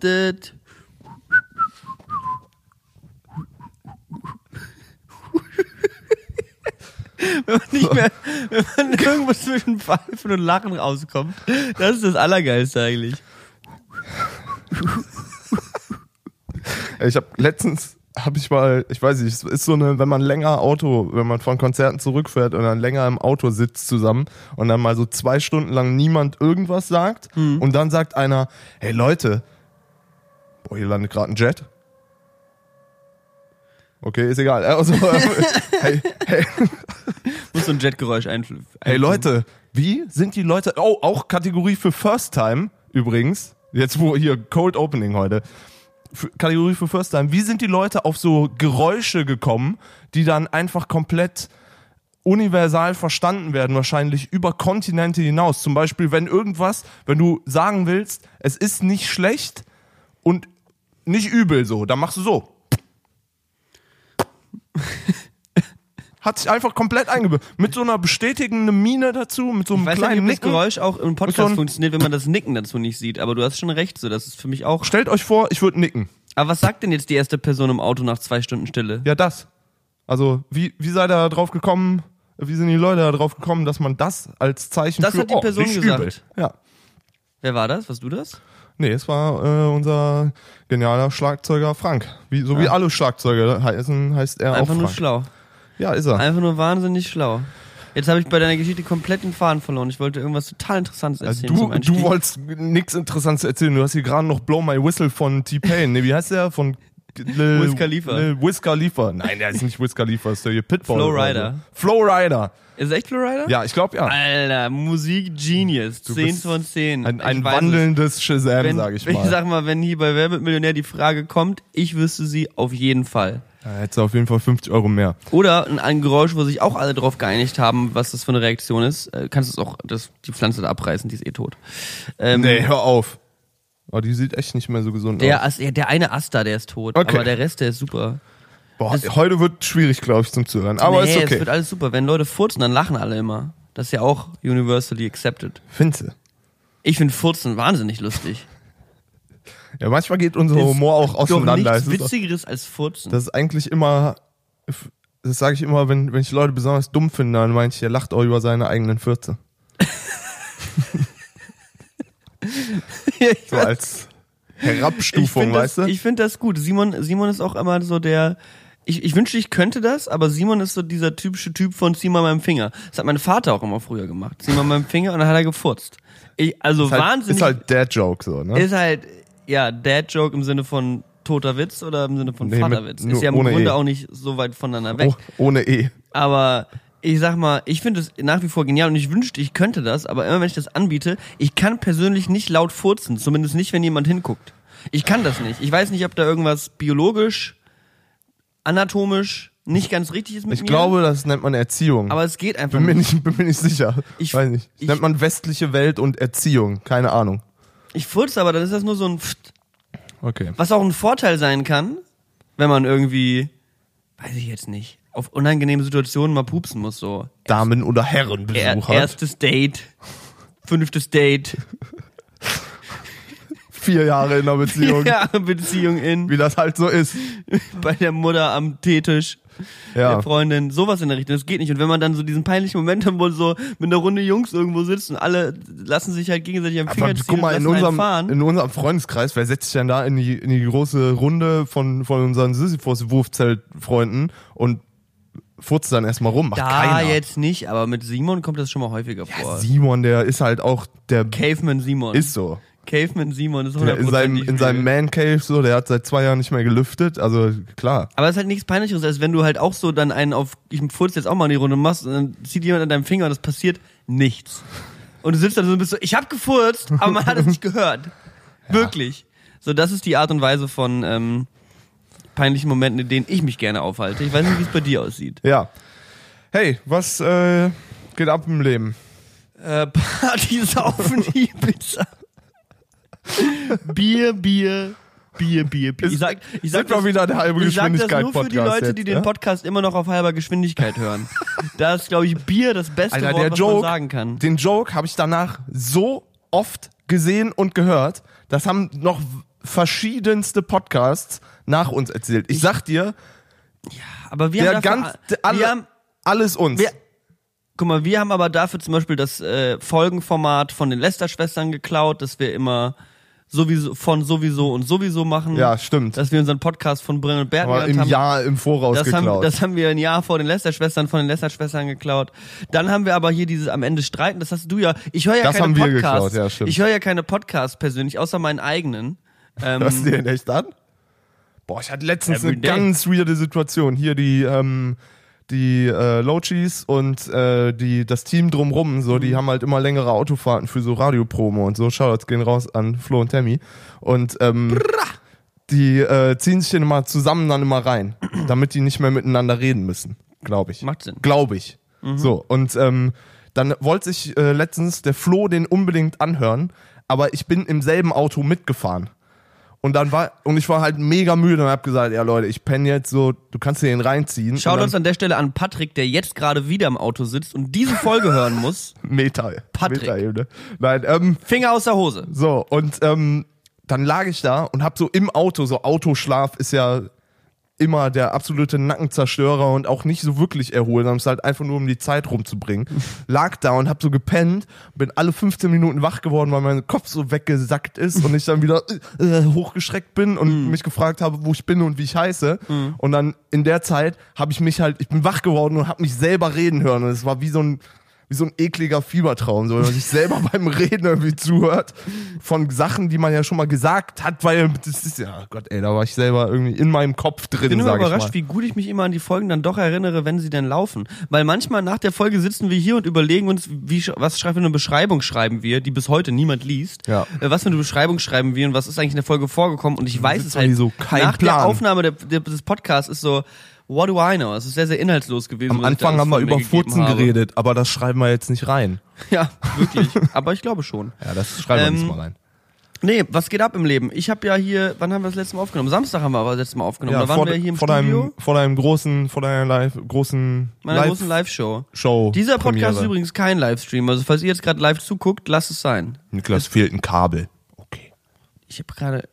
dit. Wenn man nicht mehr, wenn man irgendwo zwischen Pfeifen und Lachen rauskommt, das ist das Allergeilste eigentlich. Ich habe letztens habe ich mal, ich weiß nicht, es ist so eine, wenn man länger Auto, wenn man von Konzerten zurückfährt und dann länger im Auto sitzt zusammen und dann mal so zwei Stunden lang niemand irgendwas sagt und dann sagt einer, hey Leute, boah, hier landet gerade ein Jet. Okay, ist egal. Also, hey, hey, Muss so ein Jetgeräusch einflüssen. hey Leute, wie sind die Leute, oh, auch Kategorie für First Time übrigens, jetzt wo hier Cold Opening heute, für, Kategorie für First Time, wie sind die Leute auf so Geräusche gekommen, die dann einfach komplett universal verstanden werden, wahrscheinlich über Kontinente hinaus. Zum Beispiel, wenn irgendwas, wenn du sagen willst, es ist nicht schlecht und nicht übel so, dann machst du so. Hat sich einfach komplett eingebildet. Mit so einer bestätigenden Mine dazu, mit so einem Ich weiß nicht, kleinen ob das Nicken. Geräusch auch im Podcast so ein- funktioniert, wenn man das Nicken dazu nicht sieht. Aber du hast schon recht, so das ist für mich auch. Stellt euch vor, ich würde nicken. Aber was sagt denn jetzt die erste Person im Auto nach zwei Stunden Stille? Ja, das. Also, wie, wie seid ihr da drauf gekommen, wie sind die Leute da drauf gekommen, dass man das als Zeichen Das für, hat die oh, Person nicht gesagt. Übel. Ja. Wer war das? Warst du das? Nee, es war äh, unser genialer Schlagzeuger Frank. Wie, so wie alle Schlagzeuger heißen, heißt er Einfach auch nur Frank. schlau. Ja, ist er. Einfach nur wahnsinnig schlau. Jetzt habe ich bei deiner Geschichte komplett den Faden verloren. Ich wollte irgendwas total Interessantes Also erzählen. du, zum Einstieg. du wolltest nichts Interessantes erzählen. Du hast hier gerade noch Blow My Whistle von T-Pain. Nee, wie heißt der? Von Lil, Wiz Khalifa. Lil Wiz Khalifa. Nein, der ist nicht Wiz Khalifa, ist der hier Pitbull. Flo oder Rida. So. Flo Rider. Ist echt Florida? Ja, ich glaube ja. Alter, Musik Genius. 10 bist von 10. Ein, ein es. wandelndes Shazam, wenn, sag ich mal. ich sag mal, wenn hier bei Wer wird Millionär die Frage kommt, ich wüsste sie auf jeden Fall. Da hättest du auf jeden Fall 50 Euro mehr. Oder ein, ein Geräusch, wo sich auch alle drauf geeinigt haben, was das für eine Reaktion ist. Äh, kannst du es auch, das, die Pflanze da abreißen, die ist eh tot. Ähm, Nee, hör auf. Oh, die sieht echt nicht mehr so gesund Der, aus. Der eine Ast da, der ist tot. Okay. Aber der Rest, der ist super. Boah, heute wird schwierig, glaube ich, zum Zuhören. Aber nee, ist es okay. wird alles super. Wenn Leute furzen, dann lachen alle immer. Das ist ja auch universally accepted. Findest Ich finde Furzen wahnsinnig lustig. Ja, manchmal geht unser Humor auch auseinander. nichts Es Witzigeres als Furzen. das ist eigentlich immer, das sage ich immer, wenn, wenn ich Leute besonders dumm finde, dann meine ich, er lacht auch über seine eigenen Fürze. ich So als Herabstufung, finde das, weißt du? ich find das gut. Simon, Simon ist auch immer so der. Ich, ich wünschte, ich könnte das, aber Simon ist so dieser typische Typ von zieh mal meinen Finger. Das hat mein Vater auch immer früher gemacht. Zieh mal meinen Finger und dann hat er gefurzt. Ich, also ist halt, wahnsinnig. ist halt der Joke so, ne? ist halt, ja, Dad-Joke im Sinne von toter Witz oder im Sinne von Nee, mit- Vaterwitz. nur Ist ja im Grunde E. auch nicht so weit voneinander weg. oh, ohne E. Aber ich sag mal, ich finde es nach wie vor genial und ich wünschte, ich könnte das, aber immer wenn ich das anbiete, ich kann persönlich nicht laut furzen, zumindest nicht, wenn jemand hinguckt. Ich kann das nicht. Ich weiß nicht, ob da irgendwas biologisch, anatomisch nicht ganz richtig ist mit Ich mir. glaube, das nennt man Erziehung. aber es geht einfach bin mir nicht. nicht, bin mir nicht sicher. Ich- Weiß nicht. Das ich- nennt man westliche Welt und Erziehung. Keine Ahnung. Ich furze, aber dann ist das nur so ein Pft, Okay. was auch ein Vorteil sein kann, wenn man irgendwie, weiß ich jetzt nicht, auf unangenehme Situationen mal pupsen muss, so. Damen- oder Herrenbesuch Er, erstes Date, fünftes Date, Vier Jahre in einer Beziehung. ja, Beziehung in, Wie das halt so ist. bei der Mutter am Teetisch, Ja. der Freundin, sowas in der Richtung, das geht nicht. Und wenn man dann so diesen peinlichen Moment hat, wo so mit einer Runde Jungs irgendwo sitzt und alle lassen sich halt gegenseitig am Finger Aber ziehen guck mal, und in lassen unserem, fahren. in unserem Freundeskreis, wer setzt sich denn da in die, in die große Runde von, von unseren Sisyphus-Wurfzeltfreunden und furzt dann erstmal rum? Macht da keiner. jetzt nicht, aber mit Simon kommt das schon mal häufiger vor. Simon, der ist halt auch, der Caveman Simon. ist so. Caveman Simon ist Der in seinem, 100% in seinem Man Cave so, der hat seit zwei Jahren nicht mehr gelüftet, also klar. Aber es ist halt nichts Peinlicheres, als wenn du halt auch so dann einen auf, ich furze jetzt auch mal in die Runde machst und dann zieht jemand an deinem Finger und es passiert nichts. Und du sitzt dann so und bist so, ich hab gefurzt, aber man hat es nicht gehört. Wirklich. So, das ist die Art und Weise von ähm, peinlichen Momenten, in denen ich mich gerne aufhalte. Ich weiß nicht, wie es bei dir aussieht. Ja. Hey, was äh, geht ab im Leben? Äh, Party saufen, die Pizza. Bier, Bier, Bier, Bier, Bier. Ich sag, ich sag Sind wir wieder der halbe Ich sag das Geschwindigkeit nur für die Leute, die jetzt, den ja? Podcast immer noch auf halber Geschwindigkeit hören. da ist, glaube ich, Bier das beste Alter, Wort, was man Joke, sagen kann. den Joke habe ich danach so oft gesehen und gehört. Das haben noch verschiedenste Podcasts nach uns erzählt. Ich sag dir, Aber wir haben ganz, dafür, alle, wir haben, alles uns. wir, guck mal, wir haben aber dafür zum Beispiel das äh, Folgenformat von den Lester-Schwestern geklaut, dass wir immer sowieso von sowieso und sowieso machen. ja, stimmt. Dass wir unseren Podcast von Brillen und Bert Aber im haben. Jahr im Voraus Das haben, geklaut. das haben wir ein Jahr vor den Lester-Schwestern von den Lester-Schwestern geklaut. Dann haben wir aber hier dieses am Ende streiten. Das hast du ja. Ich höre ja Das keine haben Podcasts. ja. Ich höre ja keine Podcasts persönlich, außer meinen eigenen. Ähm, Hörst du den echt an? Boah, ich hatte letztens eine Everyday. ganz weirde Situation. Hier die, ähm, die äh, Lochis und äh, die, das Team drumrum, so, Mhm. die haben halt immer längere Autofahrten für so Radiopromo und so. Shoutouts gehen raus an Flo und Tammy. Und ähm, die äh, ziehen sich dann immer zusammen dann immer rein, damit die nicht mehr miteinander reden müssen, glaube ich. Macht Sinn. Glaube ich. Mhm. So, und ähm, dann wollte sich äh, letztens der Flo den unbedingt anhören, aber ich bin im selben Auto mitgefahren. Und dann war, und ich war halt mega müde und hab gesagt, ja Leute, ich penne jetzt so, du kannst dir den reinziehen. Schaut uns an der Stelle an Patrick, der jetzt gerade wieder im Auto sitzt und diese Folge hören muss. Meta, Patrick. Meta-Ebene. Nein, ähm, Finger aus der Hose. so, und ähm, dann lag ich da und hab so im Auto, so Autoschlaf ist ja immer der absolute Nackenzerstörer und auch nicht so wirklich erholen, sondern es ist halt einfach nur um die Zeit rumzubringen. Lag da und hab so gepennt, bin alle 15 Minuten wach geworden, weil mein Kopf so weggesackt ist und ich dann wieder äh, hochgeschreckt bin und mich gefragt habe, wo ich bin und wie ich heiße. Und dann in der Zeit habe ich mich halt, ich bin wach geworden und habe mich selber reden hören und es war wie so ein wie so ein ekliger Fiebertraum, so, wenn man sich selber beim Reden irgendwie zuhört von Sachen, die man ja schon mal gesagt hat, weil das ist ja, Gott, ey, da war ich selber irgendwie in meinem Kopf Ich drin, bin immer ich überrascht, wie gut ich mich immer an die Folgen dann doch erinnere, wenn sie denn laufen. Weil manchmal nach der Folge sitzen wir hier und überlegen uns, wie, was schreiben wir eine Beschreibung schreiben wir, die bis heute niemand liest. Ja. Äh, Was für eine Beschreibung schreiben wir und was ist eigentlich in der Folge vorgekommen und ich weiß es halt. so, nach der Plan. Aufnahme der, der, des Podcasts ist so, what do I know? Es ist sehr, sehr inhaltslos gewesen. Am Anfang haben wir über Furzen geredet, aber das schreiben wir jetzt nicht rein. Ja, wirklich. Aber ich glaube schon. Ja, das schreiben wir Ähm, nicht mal rein. Nee, was geht ab im Leben? Ich habe ja hier, wann haben wir das letzte Mal aufgenommen? Samstag haben wir aber das letzte Mal aufgenommen. Ja, da waren vor, wir hier im vor, Studio. deinem, vor deinem großen, vor deiner live, großen meiner live großen Live-Show. Show. Dieser Podcast Premiere. ist übrigens kein Livestream. Also falls ihr jetzt gerade live zuguckt, lasst es sein. Niklas fehlt ein Kabel. Okay. Ich habe gerade.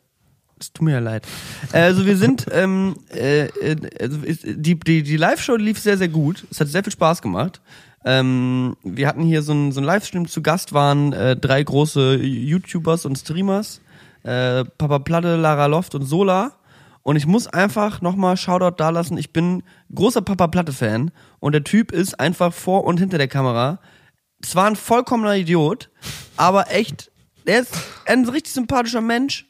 Es tut mir ja leid. Also wir sind, ähm, äh, äh, also die, die, die Live-Show lief sehr, sehr gut. Es hat sehr viel Spaß gemacht. Ähm, wir hatten hier so einen so einen Livestream zu Gast, waren äh, drei große YouTubers und Streamers. Äh, Papa Platte, Lara Loft und Sola. Und ich muss einfach nochmal Shoutout da lassen. Ich bin großer Papa Platte-Fan und der Typ ist einfach vor und hinter der Kamera. Es war ein vollkommener Idiot, aber echt, er ist ein richtig sympathischer Mensch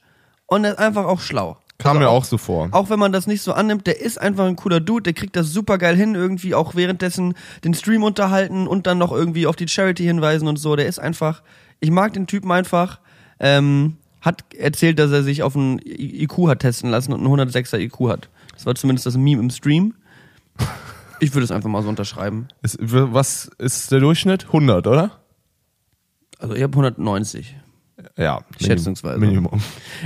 und er ist einfach auch schlau. Kam Also mir auch so vor. Auch wenn man das nicht so annimmt, der ist einfach ein cooler Dude, der kriegt das super geil hin, irgendwie auch währenddessen den Stream unterhalten und dann noch irgendwie auf die Charity hinweisen und so. Der ist einfach, ich mag den Typen einfach. Ähm, hat erzählt, dass er sich auf einen IQ hat testen lassen und einen 106er IQ hat. Das war zumindest das Meme im Stream. Ich würde es einfach mal so unterschreiben. Ist, was ist der Durchschnitt? 100, oder? Also ich habe 190. Ja. Schätzungsweise. Minimum.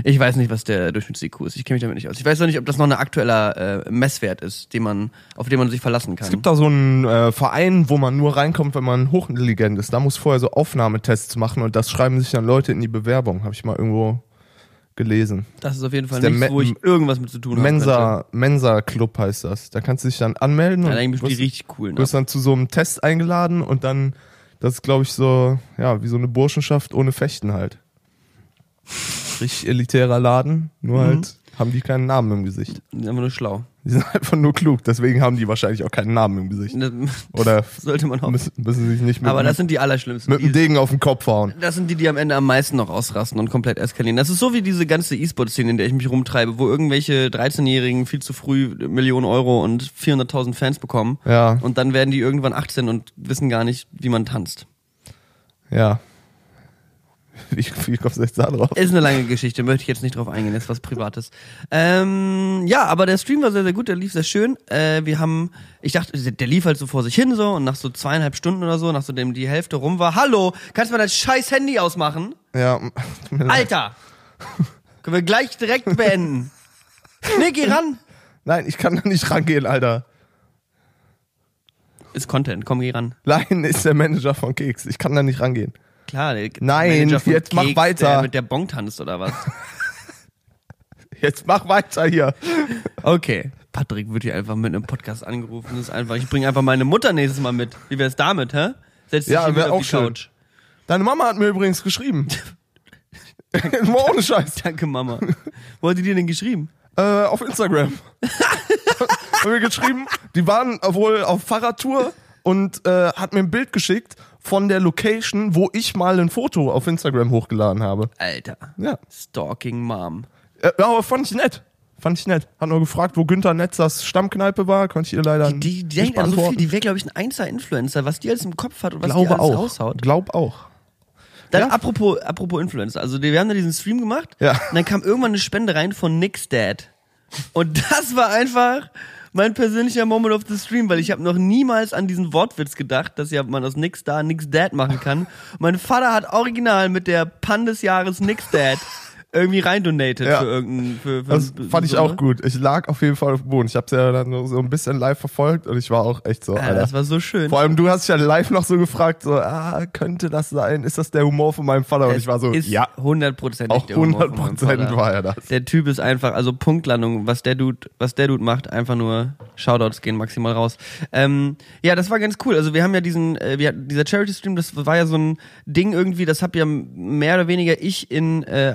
Ich weiß nicht, was der Durchschnitts-IQ ist. Ich kenne mich damit nicht aus. Ich weiß auch nicht, ob das noch ein aktueller äh, Messwert ist, den man, auf den man sich verlassen kann. Es gibt da so einen äh, Verein, wo man nur reinkommt, wenn man hochintelligent ist. Da muss vorher so Aufnahmetests machen und das schreiben sich dann Leute in die Bewerbung. Habe ich mal irgendwo gelesen. das ist auf jeden Fall nichts, der wo ich Me- irgendwas mit zu tun habe. Mensa, Mensa Club heißt das. Da kannst du dich dann anmelden Ja, und die richtig coolen. wirst dann zu so einem Test eingeladen und dann, das ist glaube ich so, ja, wie so eine Burschenschaft ohne Fechten halt. Richtig elitärer Laden, nur Mhm. halt haben die keinen Namen im Gesicht. Die sind einfach nur schlau. Die sind einfach nur klug, deswegen haben die wahrscheinlich auch keinen Namen im Gesicht. Das Oder sollte man hoffen. müssen, müssen sich nicht mit, Aber das sind die Allerschlimmsten. mit dem Degen auf den Kopf hauen. das sind die, die am Ende am meisten noch ausrasten und komplett eskalieren. Das ist so wie diese ganze E-Sport-Szene, in der ich mich rumtreibe, wo irgendwelche 13-Jährigen viel zu früh Millionen Euro und 400.000 Fans bekommen. Ja, Und dann werden die irgendwann 18 und wissen gar nicht, wie man tanzt. ja. Wie, wie kommst du jetzt da drauf? Ist eine lange Geschichte, möchte ich jetzt nicht drauf eingehen, ist was Privates. Ähm, ja, aber der Stream war sehr, sehr gut, der lief sehr schön. Äh, wir haben, ich dachte, der lief halt so vor sich hin so und nach so zweieinhalb Stunden oder so, nachdem die Hälfte rum war, hallo, kannst du mal dein scheiß Handy ausmachen? Ja. Alter! Können wir gleich direkt beenden. Nee, geh ran! Nein, ich kann da nicht rangehen, Alter. Ist Content, komm, geh ran. Lion ist der Manager von Keks. Ich kann da nicht rangehen. Klar. Nein, jetzt mach Keks, weiter. Der mit der Bong tanzt oder was? Jetzt mach weiter hier. Okay. Patrick wird hier einfach mit einem Podcast angerufen. Das ist einfach, ich bringe einfach meine Mutter nächstes Mal mit. Wie wär's damit, hä? Setz dich Ja, hier wär auf auch die schön. Couch. Deine Mama hat mir übrigens geschrieben. Mal ohne Scheiß. Danke, Mama. Wo hat die dir denn geschrieben? Äh, auf Instagram. hat mir geschrieben, die waren wohl auf Fahrradtour und äh, hat mir ein Bild geschickt von der Location, wo ich mal ein Foto auf Instagram hochgeladen habe. Alter. Ja. Stalking Mom. Äh, ja, aber fand ich nett. Fand ich nett. Hat nur gefragt, wo Günther Netzers Stammkneipe war. Konnte ich ihr leider Die, die nicht denkt an so viel, die wäre, glaube ich, ein Einser-Influencer, was die alles im Kopf hat und was die Glaube alles auch. raushaut. Glaub auch. Dann Ja. apropos, apropos Influencer. Also wir haben da diesen Stream gemacht Ja. und dann kam irgendwann eine Spende rein von Nick's Dad. Und das war einfach mein persönlicher Moment of the Stream, weil ich habe noch niemals an diesen Wortwitz gedacht, dass ja man aus Nick's da Nick's Dad machen kann. Mein Vater hat original mit der Pan des Jahres Nick's Dad irgendwie reindonated Ja. für irgendeinen für, für Das fand ich so, auch ne? gut. Ich lag auf jeden Fall auf dem Boden. Ich habe ja dann so ein bisschen live verfolgt und ich war auch echt so, Ja, Alter. das war so schön. Vor allem du hast dich ja live noch so gefragt, so, ah, könnte das sein? Ist das der Humor von meinem Vater? Und ich war so, ist ja, hundertprozentig auch der Humor von 100 meinem Prozent war er das. Der Typ ist einfach, also Punktlandung, was der Dude, was der Dude macht, einfach nur Shoutouts gehen maximal raus. Ähm, ja, das war ganz cool. Also wir haben ja diesen, äh, wir, dieser Charity Stream, das war ja so ein Ding irgendwie, das hab ja mehr oder weniger ich in äh,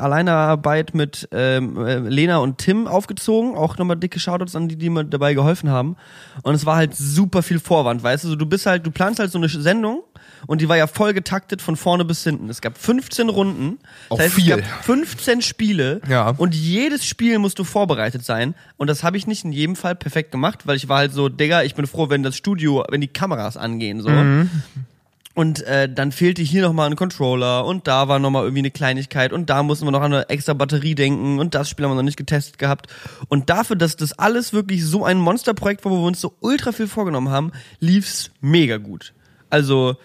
Alleinarbeit mit ähm, äh, Lena und Tim aufgezogen. Auch nochmal dicke Shoutouts an die, die mir dabei geholfen haben. Und es war halt super viel Vorwand, weißt du? Also du bist halt, du planst halt so eine Sendung und die war ja voll getaktet von vorne bis hinten. Es gab 15 Runden. Auch Das heißt, viel. es gab 15 Spiele Ja. und jedes Spiel musst du vorbereitet sein. Und das habe ich nicht in jedem Fall perfekt gemacht, weil ich war halt so, Digga, ich bin froh, wenn das Studio, wenn die Kameras angehen, so. Und äh, dann fehlte hier nochmal ein Controller und da war nochmal irgendwie eine Kleinigkeit und da mussten wir noch an eine extra Batterie denken und das Spiel haben wir noch nicht getestet gehabt. Und dafür, dass das alles wirklich so ein Monsterprojekt war, wo wir uns so ultra viel vorgenommen haben, lief's mega gut. Also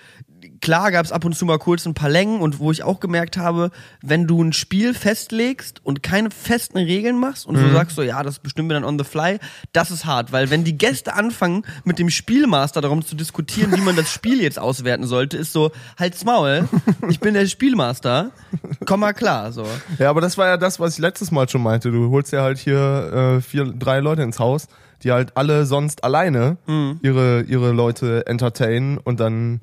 klar gab es ab und zu mal kurz ein paar Längen und wo ich auch gemerkt habe, wenn du ein Spiel festlegst und keine festen Regeln machst und du sagst so, ja, das bestimmen wir dann on the fly, das ist hart, weil wenn die Gäste anfangen, mit dem Spielmaster darum zu diskutieren, wie man das Spiel jetzt auswerten sollte, ist so, halt's Maul, ich bin der Spielmaster, komm mal klar, so. Ja, aber das war ja das, was ich letztes Mal schon meinte. Du holst ja halt hier äh, vier, drei Leute ins Haus, die halt alle sonst alleine Mhm. ihre, ihre Leute entertainen und dann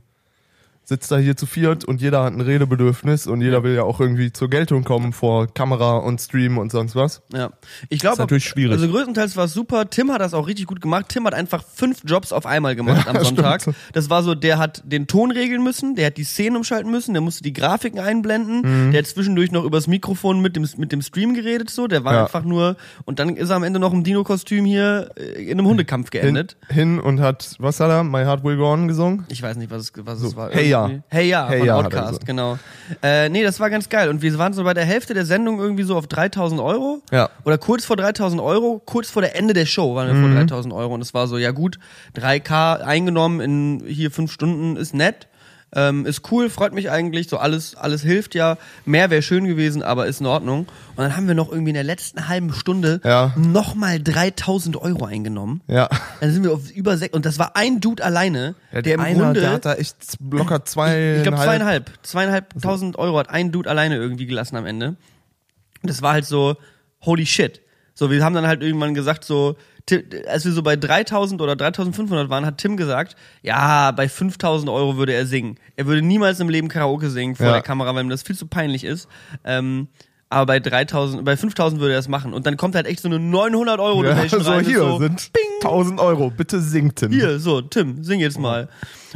sitzt da hier zu viert und jeder hat ein Redebedürfnis und jeder will ja auch irgendwie zur Geltung kommen vor Kamera und Stream und sonst was. Ja. Ich glaube, Ist natürlich schwierig. Also größtenteils war es super. Tim hat das auch richtig gut gemacht. Tim hat einfach fünf Jobs auf einmal gemacht am Sonntag. stimmt. Das war so, der hat den Ton regeln müssen, der hat die Szenen umschalten müssen, der musste die Grafiken einblenden, Mhm. der hat zwischendurch noch übers Mikrofon mit dem, mit dem Stream geredet, so. Der war Ja. einfach nur, und dann ist er am Ende noch im Dino-Kostüm hier äh, in einem Hundekampf geendet. Hin, hin und hat, was hat er? My Heart Will Go On gesungen? Ich weiß nicht, was es, was es war. Hey Ja. Irgendwie- Hey ja, Hey von Ja Outcast, genau. Äh, nee, das war ganz geil. Und wir waren so bei der Hälfte der Sendung irgendwie so auf 3000 Euro. Ja. Oder kurz vor 3000 Euro, kurz vor der Ende der Show waren wir Mhm. vor 3000 Euro. Und es war so, ja gut, 3K eingenommen in hier fünf Stunden ist nett. Ähm, ist cool, freut mich eigentlich. So alles, alles hilft ja. Mehr wäre schön gewesen, aber ist in Ordnung. Und dann haben wir noch irgendwie in der letzten halben Stunde Ja. nochmal 3000 Euro eingenommen. Ja. Dann sind wir auf über sechs, und das war ein Dude alleine, der im Einer, Grunde, der hat da echt locker zwei. ich glaube zweieinhalb, zweieinhalbtausend Euro hat ein Dude alleine irgendwie gelassen am Ende. Und das war halt so, holy shit. So, wir haben dann halt irgendwann gesagt so, Ti- als wir so bei 3000 oder 3500 waren, hat Tim gesagt, ja, bei 5000 Euro würde er singen. Er würde niemals im Leben Karaoke singen vor Ja. der Kamera, weil ihm das viel zu peinlich ist. Ähm, aber bei 3000, bei 5000 würde er es machen. Und dann kommt halt echt so eine 900 Euro Ja, Donation so rein. hier so, sind 1000 Euro. Bitte singt Tim. hier, so, Tim, sing jetzt mal.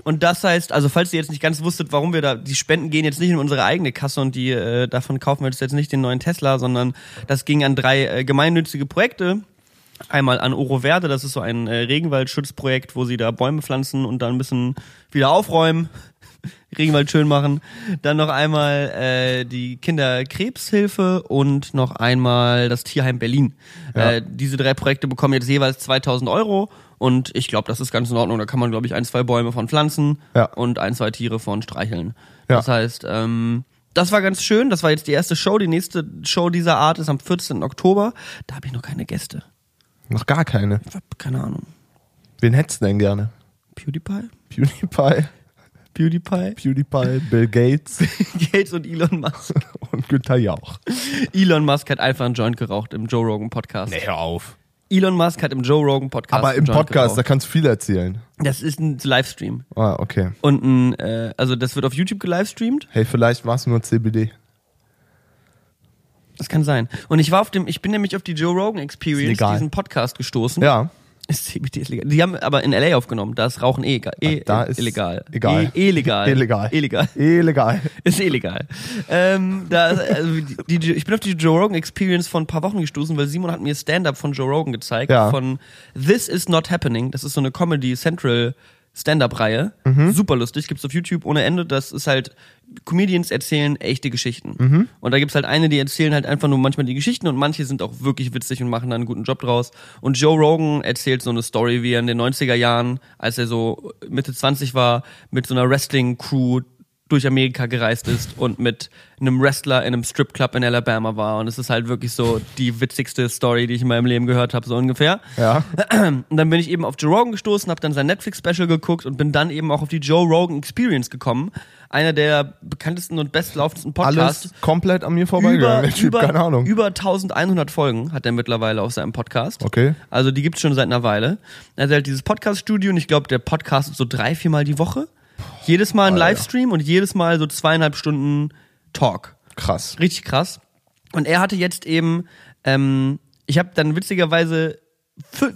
Und das heißt, also falls ihr jetzt nicht ganz wusstet, warum wir da, die Spenden gehen jetzt nicht in unsere eigene Kasse und die, äh, davon kaufen wir jetzt nicht den neuen Tesla, sondern das ging an drei äh, gemeinnützige Projekte. Einmal an Oro Verde, das ist so ein äh, Regenwaldschutzprojekt, wo sie da Bäume pflanzen und dann ein bisschen wieder aufräumen, Regenwald schön machen. Dann noch einmal äh, die Kinderkrebshilfe und noch einmal das Tierheim Berlin. Ja. Äh, diese drei Projekte bekommen jetzt jeweils 2000 Euro und ich glaube, das ist ganz in Ordnung. Da kann man, glaube ich, ein, zwei Bäume von pflanzen Ja. und ein, zwei Tiere von streicheln. Ja. Das heißt, ähm, das war ganz schön. Das war jetzt die erste Show. Die nächste Show dieser Art ist am 14. Oktober. Da habe ich noch keine Gäste. Noch gar keine. Ich hab keine Ahnung. Wen hättest du denn gerne? PewDiePie? PewDiePie? PewDiePie, PewDiePie, Bill Gates Gates und Elon Musk. und Günther Jauch. Elon Musk hat einfach einen Joint geraucht im Joe Rogan Podcast. hör auf. Elon Musk hat im Joe Rogan Podcast. Aber im Podcast, da geraucht. kannst du viel erzählen. Das ist ein Livestream. Ah, okay. Und ein, äh, also das wird auf YouTube gelivestreamt. Hey, vielleicht war es nur CBD. Das kann sein. Und ich war auf dem, ich bin nämlich auf die Joe Rogan Experience, diesen Podcast gestoßen. Ja. Ist CBD ist legal. Die haben aber in LA aufgenommen, da ist Rauchen eh, egal. eh, da ist illegal. egal. Eh, illegal. Illegal. Illegal. Illegal. Ist illegal. Ähm, da, also die, die, ich bin auf die Joe Rogan Experience vor ein paar Wochen gestoßen, weil Simon hat mir Stand-up von Joe Rogan gezeigt. Ja. Von This Is Not Happening. Das ist so eine Comedy Central Stand-up-Reihe. Mhm. Super lustig. Gibt's auf YouTube ohne Ende. Das ist halt, Comedians erzählen echte Geschichten. Mhm. Und da gibt's halt eine, die erzählen halt einfach nur manchmal die Geschichten und manche sind auch wirklich witzig und machen da einen guten Job draus. Und Joe Rogan erzählt so eine Story, wie er in den 90er Jahren, als er so Mitte 20 war, mit so einer Wrestling-Crew durch Amerika gereist ist und mit einem Wrestler in einem Stripclub in Alabama war. Und es ist halt wirklich so die witzigste Story, die ich in meinem Leben gehört habe, so ungefähr. Ja. Und dann bin ich eben auf Joe Rogan gestoßen, habe dann sein Netflix-Special geguckt und bin dann eben auch auf die Joe Rogan Experience gekommen. Einer der bekanntesten und bestlaufendsten Podcasts. Alles komplett an mir vorbeigegangen. Der Typ, keine Ahnung. über 1100 Folgen hat er mittlerweile auf seinem Podcast. Okay. Also die gibt's schon seit einer Weile. Er hat halt dieses Podcast-Studio und ich glaube, der Podcast ist so drei, viermal die Woche. Jedes Mal ein Alter. Livestream und jedes Mal so zweieinhalb Stunden Talk. Krass. Richtig krass. Und er hatte jetzt eben, ähm, ich habe dann witzigerweise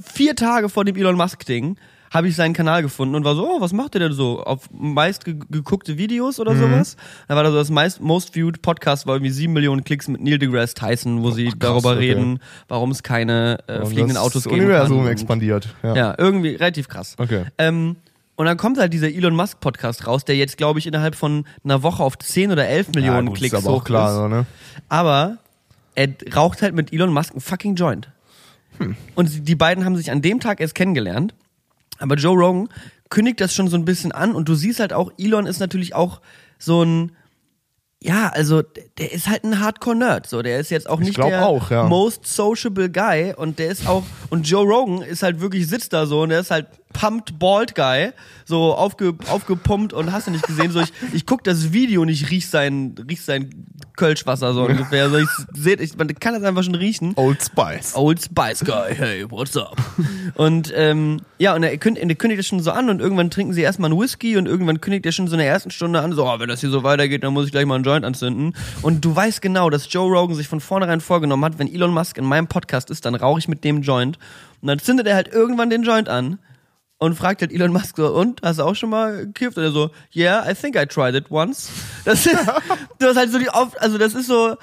vier Tage vor dem Elon Musk-Ding habe ich seinen Kanal gefunden und war so, oh, was macht ihr denn so? Auf meist ge geguckte Videos oder sowas? Da war da so das meist most viewed Podcast war irgendwie sieben Millionen Klicks mit Neil deGrasse Tyson, wo sie darüber okay. reden, warum es keine äh, fliegenden das Autos geben Universum expandiert. Ja. Ja, irgendwie relativ krass. Okay. Ähm, und dann kommt halt dieser Elon Musk Podcast raus, der jetzt, glaube ich, innerhalb von einer Woche auf 10 oder 11 Millionen ja, gut, Klicks ist aber auch hoch klar, ist. so, ne? Aber er raucht halt mit Elon Musk einen fucking Joint. Und sie- die beiden haben sich an dem Tag erst kennengelernt. Aber Joe Rogan kündigt das schon so ein bisschen an und du siehst halt auch, Elon ist natürlich auch so ein, ja, also der- ist halt ein Hardcore-Nerd. So, der ist jetzt auch nicht der auch, ja. most sociable guy und der ist auch, und Joe Rogan ist halt wirklich, sitzt da so und der ist halt pumped bald guy, so aufge, aufgepumpt und hast du nicht gesehen, so ich, ich guck das Video und ich riech sein, riech sein Kölschwasser so ungefähr, so ich seht, ich, man kann das einfach schon riechen. Old Spice. Old Spice Guy, hey, what's up? und ähm, ja, und er kündigt, er kündigt das schon so an und irgendwann trinken sie erstmal einen Whisky und irgendwann kündigt er schon so in der ersten Stunde an, so, oh, wenn das hier so weitergeht, dann muss ich gleich mal einen Joint anzünden. Und du weißt genau, dass Joe Rogan sich von vornherein vorgenommen hat, wenn Elon Musk in meinem Podcast ist, dann rauche ich mit dem Joint. Und dann zündet er halt irgendwann den Joint an und fragt halt Elon Musk so, und, hast du auch schon mal gekifft? Und er so, yeah, I think I tried it once. Das ist, du hast halt so die, auf, also das ist so,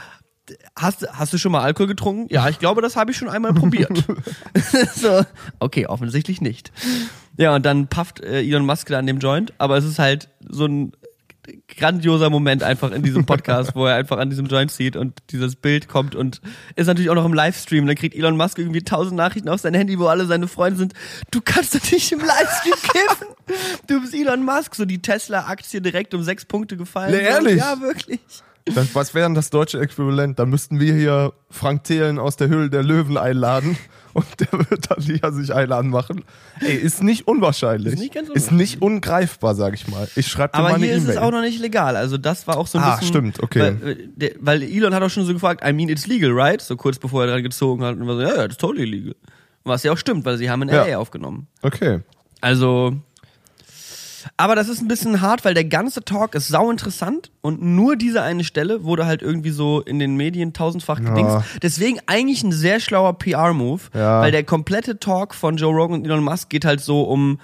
Hast, hast du schon mal Alkohol getrunken? Ja, ich glaube, das habe ich schon einmal probiert. so, okay, offensichtlich nicht. Ja, und dann pufft äh, Elon Musk da an dem Joint, aber es ist halt so ein grandioser Moment einfach in diesem Podcast, wo er einfach an diesem Joint zieht und dieses Bild kommt und ist natürlich auch noch im Livestream. Dann kriegt Elon Musk irgendwie tausend Nachrichten auf sein Handy, wo alle seine Freunde sind. Du kannst doch nicht im Livestream kiffen. Du bist Elon Musk. So die Tesla-Aktie direkt um sechs Punkte gefallen. Nee, ehrlich? Ja, wirklich. Dann, was wäre denn das deutsche Äquivalent? Dann müssten wir hier Frank Thelen aus der Höhle der Löwen einladen und der wird dann hier sich einladen machen. Ey, ist nicht unwahrscheinlich. Ist nicht ganz Ist nicht ungreifbar, sag ich mal. Ich schreibe dir Aber mal eine hier ist es E-Mail. auch noch nicht legal. Also das war auch so ein Ah, bisschen. stimmt, okay. Weil, äh, der, weil Elon hat auch schon so gefragt, I mean it's legal, right? So kurz bevor er dran gezogen hat und war so, ja, ja, that's totally legal. Was ja auch stimmt, weil sie haben in Ja. LA aufgenommen. Okay. Also. Aber das ist ein bisschen hart, weil der ganze Talk ist sau interessant und nur diese eine Stelle wurde halt irgendwie so in den Medien tausendfach gedingst. Deswegen eigentlich ein sehr schlauer PR-Move, Ja. weil der komplette Talk von Joe Rogan und Elon Musk geht halt so um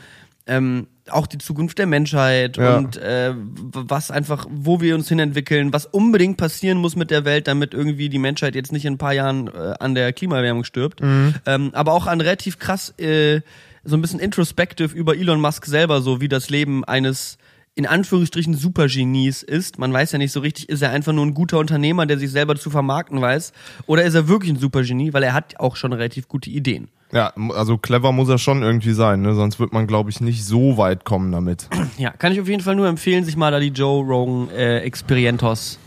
ähm, auch die Zukunft der Menschheit Ja. und äh, was einfach, wo wir uns hinentwickeln, was unbedingt passieren muss mit der Welt, damit irgendwie die Menschheit jetzt nicht in ein paar Jahren äh, an der Klimaerwärmung stirbt. Mhm. Ähm, aber auch an relativ krass äh, so ein bisschen introspective über Elon Musk selber, so wie das Leben eines in Anführungsstrichen Supergenies ist. Man weiß ja nicht so richtig, ist er einfach nur ein guter Unternehmer, der sich selber zu vermarkten weiß, oder ist er wirklich ein Supergenie, weil er hat auch schon relativ gute Ideen. Ja, also clever muss er schon irgendwie sein, ne? sonst wird man, glaube ich, nicht so weit kommen damit. Ja, kann ich auf jeden Fall nur empfehlen, sich mal da die Joe Rogan äh, Experientos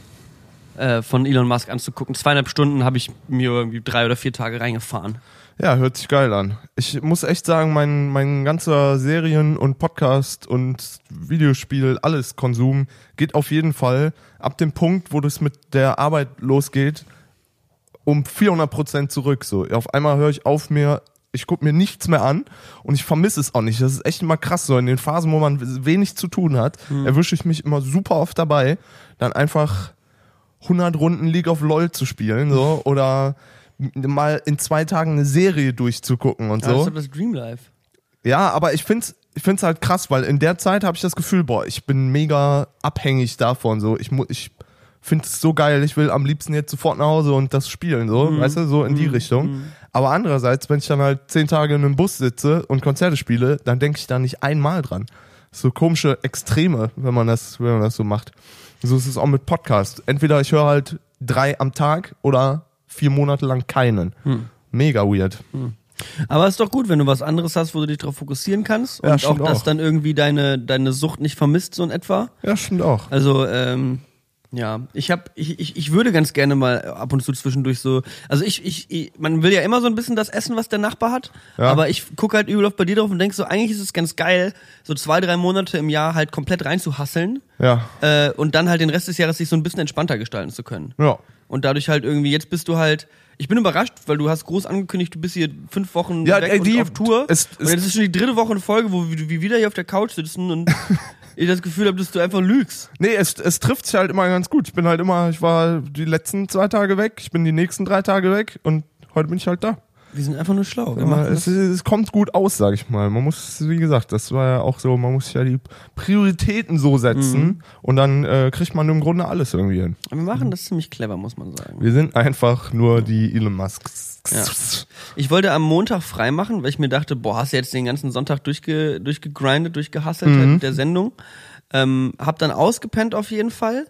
äh, von Elon Musk anzugucken. Zweieinhalb Stunden habe ich mir irgendwie drei oder vier Tage reingefahren. Ja, hört sich geil an. Ich muss echt sagen, mein, mein ganzer Serien- und Podcast- und Videospiel, alles Konsum geht auf jeden Fall ab dem Punkt, wo das mit der Arbeit losgeht, um 400 Prozent zurück. So, auf einmal höre ich auf mir, ich gucke mir nichts mehr an und ich vermisse es auch nicht. Das ist echt immer krass. So in den Phasen, wo man wenig zu tun hat, erwische ich mich immer super oft dabei, dann einfach 100 Runden League of LOL zu spielen, so, oder mal in zwei Tagen eine Serie durchzugucken und Ja, das so. ist doch das Dream Life. Ja, aber ich find's, ich find's halt krass, weil in der Zeit habe ich das Gefühl, boah, ich bin mega abhängig davon, so. Ich mu ich finde es so geil, ich will am liebsten jetzt sofort nach Hause und das spielen, so, weißt du, so in die Richtung. Aber andererseits, wenn ich dann halt zehn Tage in einem Bus sitze und Konzerte spiele, dann denke ich da nicht einmal dran. So komische Extreme, wenn man das, wenn man das so macht. So ist es auch mit Podcast. Entweder ich höre halt drei am Tag oder vier Monate lang keinen. Mega weird. Aber ist doch gut, wenn du was anderes hast, wo du dich darauf fokussieren kannst Ja, und auch, stimmt dass auch. dann irgendwie deine, deine Sucht nicht vermisst, so in etwa. Ja, stimmt auch. Also, ähm, ja, ich hab, ich, ich, ich würde ganz gerne mal ab und zu zwischendurch so, also ich, ich, ich, man will ja immer so ein bisschen das essen, was der Nachbar hat, Ja. aber ich gucke halt übel oft bei dir drauf und denk so, eigentlich ist es ganz geil, so zwei, drei Monate im Jahr halt komplett reinzuhasseln Ja. äh, und dann halt den Rest des Jahres sich so ein bisschen entspannter gestalten zu können. Ja. Und dadurch halt irgendwie, jetzt bist du halt, ich bin überrascht, weil du hast groß angekündigt, du bist hier fünf Wochen Ja, weg die- und auf Tour. es- und es- jetzt ist schon die dritte Woche in Folge, wo wir wir wieder hier auf der Couch sitzen und ich das Gefühl habe, dass du einfach lügst. Nee, es, es trifft sich halt immer ganz gut. Ich bin halt immer, ich war die letzten zwei Tage weg, ich bin die nächsten drei Tage weg und heute bin ich halt da. Wir sind einfach nur schlau. Es, es kommt gut aus, sag ich mal. Man muss, wie gesagt, das war ja auch so, man muss ja die Prioritäten so setzen Mhm. und dann äh, kriegt man im Grunde alles irgendwie hin. Wir machen das ziemlich clever, muss man sagen. Wir sind einfach nur die Elon Musks. Ja. Ich wollte am Montag frei machen, weil ich mir dachte, boah, hast du jetzt den ganzen Sonntag durchge, durchgegrindet, durchgehasselt halt mit der Sendung. Ähm, hab dann ausgepennt auf jeden Fall.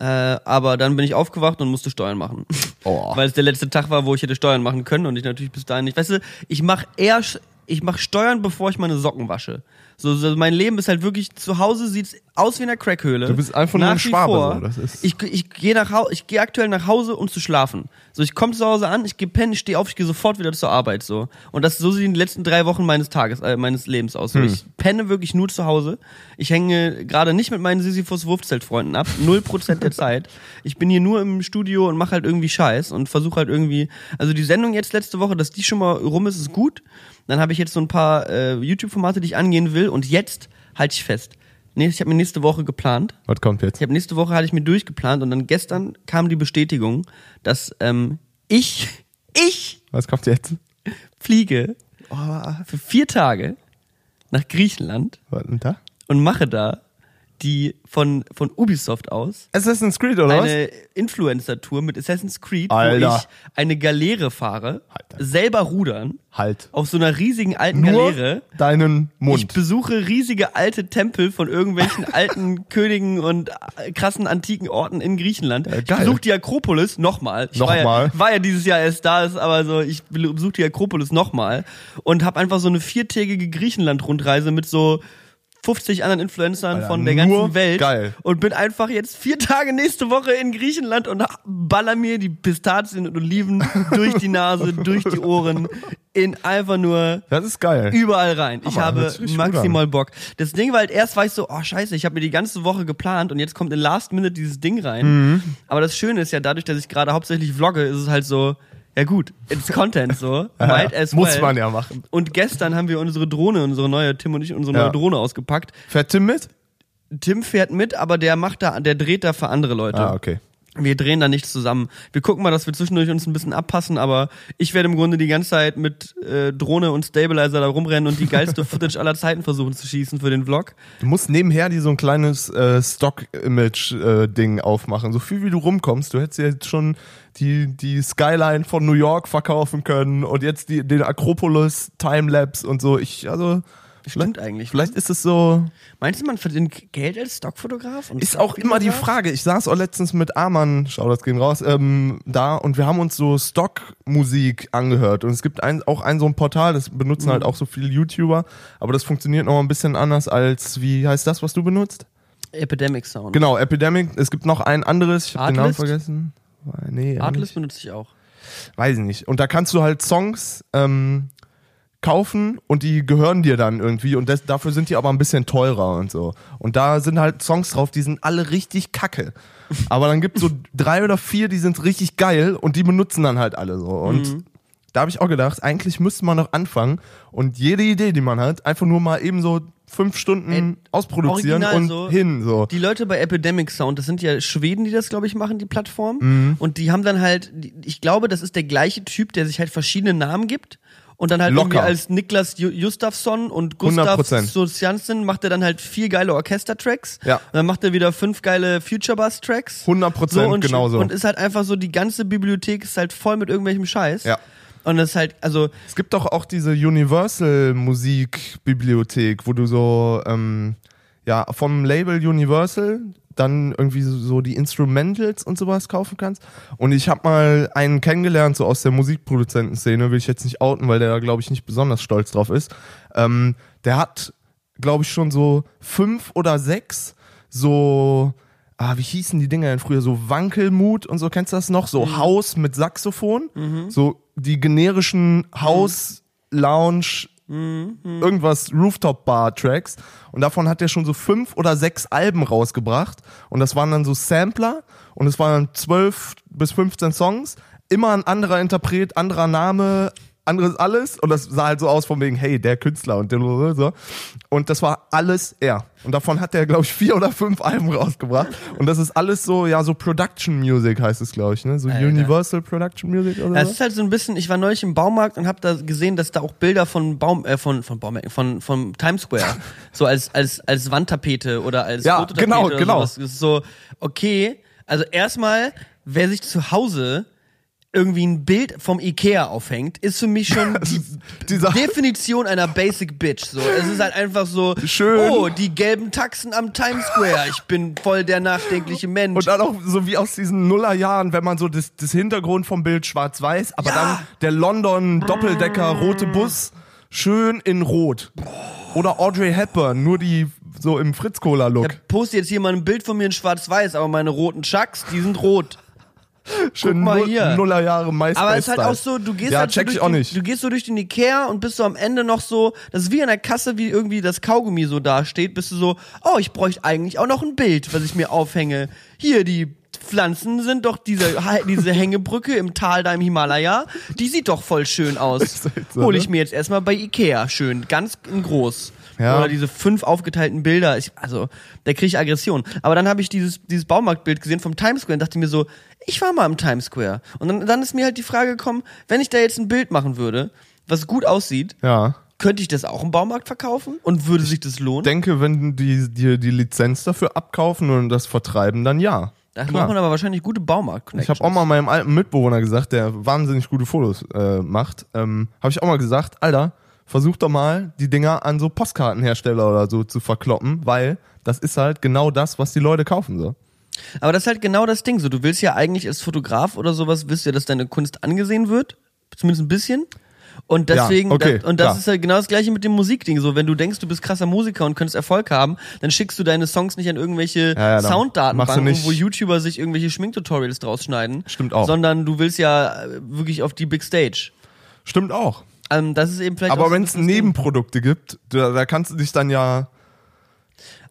Äh, aber dann bin ich aufgewacht und musste Steuern machen. Oh. Weil es der letzte Tag war, wo ich hätte Steuern machen können und ich natürlich bis dahin nicht. Weißt du, ich mache eher, Sch- ich mache Steuern, bevor ich meine Socken wasche. So, so mein Leben ist halt wirklich zu Hause sieht's aus wie in einer Crackhöhle. Du bist einfach nur ein Schwabe, vor. so, das ist- Ich, ich gehe nach Hause, ich gehe aktuell nach Hause, um zu schlafen. So, ich komme zu Hause an, ich gehe pennen, ich stehe auf, ich gehe sofort wieder zur Arbeit so. Und das so sehen die letzten drei Wochen meines Tages, äh, meines Lebens aus. So, Hm. Ich penne wirklich nur zu Hause. Ich hänge gerade nicht mit meinen Sisyphus Wurfzeltfreunden ab, null Prozent der Zeit. Ich bin hier nur im Studio und mache halt irgendwie Scheiß und versuche halt irgendwie. Also die Sendung jetzt letzte Woche, dass die schon mal rum ist, ist gut. Dann habe ich jetzt so ein paar äh, YouTube-Formate, die ich angehen will. Und jetzt halte ich fest. Nee, ich habe mir nächste Woche geplant. Was kommt jetzt? Ich habe nächste Woche hatte ich mir durchgeplant und dann gestern kam die Bestätigung, dass ähm, ich ich Was kommt jetzt? fliege für vier Tage nach Griechenland Was denn da? und mache da die von von Ubisoft aus Assassin's Creed oder was? eine Influencer-Tour mit Assassin's Creed, Alter. wo ich eine Galeere fahre, Alter. selber rudern Halt. auf so einer riesigen alten Nur Galeere. deinen Ich Mund. besuche riesige alte Tempel von irgendwelchen alten Königen und äh, krassen antiken Orten in Griechenland. Ja, ich besuche die Akropolis nochmal. Ich War, ja, Nochmal? war ja dieses Jahr erst da, ist aber so, ich besuche die Akropolis nochmal und habe einfach so eine viertägige Griechenland-Rundreise mit so 50 anderen Influencern Alter, von der ganzen Welt geil. und bin einfach jetzt vier Tage nächste Woche in Griechenland und baller mir die Pistazien und Oliven durch die Nase, durch die Ohren in einfach nur Das ist geil. überall rein. Ich Hammer, habe richtig gut maximal Bock. Das Ding war halt erst war ich so, oh scheiße, ich habe mir die ganze Woche geplant und jetzt kommt in Last Minute dieses Ding rein. Mhm. Aber das Schöne ist ja, dadurch, dass ich gerade hauptsächlich vlogge, ist es halt so, ja gut, it's Content so, might as well. Muss man ja machen. Und gestern haben wir unsere Drohne, unsere neue, Tim und ich, unsere Ja. neue Drohne ausgepackt. Fährt Tim mit? Tim fährt mit, aber der macht da, der dreht da für andere Leute. Ah, okay. Wir drehen da nicht zusammen. Wir gucken mal, dass wir zwischendurch uns ein bisschen abpassen, aber ich werde im Grunde die ganze Zeit mit äh, Drohne und Stabilizer da rumrennen und die geilste Footage aller Zeiten versuchen zu schießen für den Vlog. Du musst nebenher die so ein kleines äh, Stock-Image-Ding aufmachen. So viel wie du rumkommst. Du hättest jetzt schon die, die Skyline von New York verkaufen können und jetzt die, den Akropolis Timelapse und so. Ich, also, Stimmt eigentlich. vielleicht ist es so. Meinst du, man verdient Geld als Stockfotograf? Ist auch immer die? Frage. Ich saß auch letztens mit Arman, schau das gehen raus, ähm, da und wir haben uns so Stockmusik angehört. Und es gibt ein, auch ein so ein Portal, das benutzen halt auch so viele YouTuber, aber das funktioniert noch ein bisschen anders als, wie heißt das, was du benutzt? Epidemic Sound. Genau, Epidemic. Es gibt noch ein anderes, ich habe den Namen vergessen. Nee, Artlist benutze ich auch. weiß ich nicht. Und da kannst du halt Songs ähm, kaufen und die gehören dir dann irgendwie und das, dafür sind die aber ein bisschen teurer und so. Und da sind halt Songs drauf, die sind alle richtig kacke. Aber dann gibt's so drei oder vier, die sind richtig geil und die benutzen dann halt alle so. Und Mhm. da habe ich auch gedacht, eigentlich müsste man noch anfangen und jede Idee, die man hat, einfach nur mal eben so fünf Stunden Ey, ausproduzieren und so. hin so. Die Leute bei Epidemic Sound, das sind ja Schweden, die das, glaube ich, machen, die Plattform. Mhm. Und die haben dann halt, ich glaube, das ist der gleiche Typ, der sich halt verschiedene Namen gibt. Und dann halt irgendwie Locker. als Niklas Gustafsson und Gustav 100%. Sosiansen macht er dann halt vier geile Orchestertracks. Ja. Und dann macht er wieder fünf geile Future Bass Tracks. 100% und, genauso. Und ist halt einfach so, die ganze Bibliothek ist halt voll mit irgendwelchem Scheiß. Ja. Und das ist halt, also, Es gibt doch auch diese Universal Musikbibliothek, wo du so ähm, ja vom Label Universal dann irgendwie so, die Instrumentals und sowas kaufen kannst. Und ich habe mal einen kennengelernt, so aus der Musikproduzentenszene, will ich jetzt nicht outen, weil der da, glaube ich, nicht besonders stolz drauf ist. Ähm, der hat, glaube ich, schon so fünf oder sechs so, ah, wie hießen die Dinger denn früher? So Wankelmut und so, kennst du das noch? So Haus mit Saxophon. So die generischen Haus, Lounge, irgendwas Rooftop-Bar-Tracks. Und davon hat er schon so fünf oder sechs Alben rausgebracht. Und das waren dann so Sampler. Und es waren zwölf bis 15 Songs. Immer ein anderer Interpret, anderer Name, anderes alles. Und das sah halt so aus von wegen, hey, der Künstler und der so. Und das war alles er. Und davon hat er, glaube ich, vier oder fünf Alben rausgebracht. Und das ist alles so, ja, so Production Music heißt es, glaube ich, ne? So Alter. Universal Production Music oder Ja, so. es ist halt so ein bisschen, ich war neulich im Baumarkt und habe da gesehen, dass da auch Bilder von Baum, äh, von, von Baumärkten, von, von Times Square, so als, als, als Wandtapete oder als Ja, Fototapete genau, oder genau. sowas. Das ist so, okay, also erstmal, wer sich zu Hause irgendwie ein Bild vom Ikea aufhängt, ist für mich schon die Definition einer Basic Bitch. So, es ist halt einfach so, Schön. oh, die gelben Taxen am Times Square. Ich bin voll der nachdenkliche Mensch. Und dann auch so wie aus diesen Nullerjahren, wenn man so das, das Hintergrund vom Bild schwarz-weiß, aber Ja. dann der London Doppeldecker rote Bus schön in rot. Oder Audrey Hepburn, nur die so im Fritz-Cola-Look. ich poste jetzt hier mal ein Bild von mir in schwarz-weiß, aber meine roten Chucks, die sind rot. Schön mal Null- hier. Nullerjahre MySpace. Aber es ist halt auch so, du gehst Ja, halt so check ich auch den, nicht. du gehst so durch den Ikea und bist so am Ende noch so, das ist wie an der Kasse, wie irgendwie das Kaugummi so dasteht, bist du so, oh, ich bräuchte eigentlich auch noch ein Bild, was ich mir aufhänge. Hier, die Pflanzen sind doch diese, diese Hängebrücke im Tal da im Himalaya, die sieht doch voll schön aus. Halt so, Hol ne? ich mir jetzt erstmal bei Ikea schön, ganz groß. Ja. Oder diese fünf aufgeteilten Bilder. Ich, also, da kriege ich Aggression. Aber dann habe ich dieses, dieses Baumarktbild gesehen vom Times Square und dachte mir so, ich war mal im Times Square. Und dann, dann ist mir halt die Frage gekommen, wenn ich da jetzt ein Bild machen würde, was gut aussieht, Ja. könnte ich das auch im Baumarkt verkaufen? Und würde sich das lohnen? Denke, wenn die dir die Lizenz dafür abkaufen und das vertreiben, dann ja. Da Klar. man aber wahrscheinlich gute baumarkt Ich habe auch mal meinem alten Mitbewohner gesagt, der wahnsinnig gute Fotos äh, macht, ähm, habe ich auch mal gesagt, Alter, versuch doch mal die Dinger an so Postkartenhersteller oder so zu verkloppen, weil das ist halt genau das, was die Leute kaufen so. Aber das ist halt genau das Ding. So, du willst ja eigentlich als Fotograf oder sowas, willst du ja, dass deine Kunst angesehen wird. Zumindest ein bisschen. Und deswegen, Ja, okay, da, und das klar. ist halt genau das gleiche mit dem Musikding. So, wenn du denkst, du bist krasser Musiker und könntest Erfolg haben, dann schickst du deine Songs nicht an irgendwelche Ja, ja, Sounddatenbanken, wo YouTuber sich irgendwelche Schminktutorials draus schneiden. Stimmt auch. Sondern du willst ja wirklich auf die Big Stage. Stimmt auch. Ähm, das ist eben vielleicht Aber wenn es Ding. Nebenprodukte gibt, da, da kannst du dich dann ja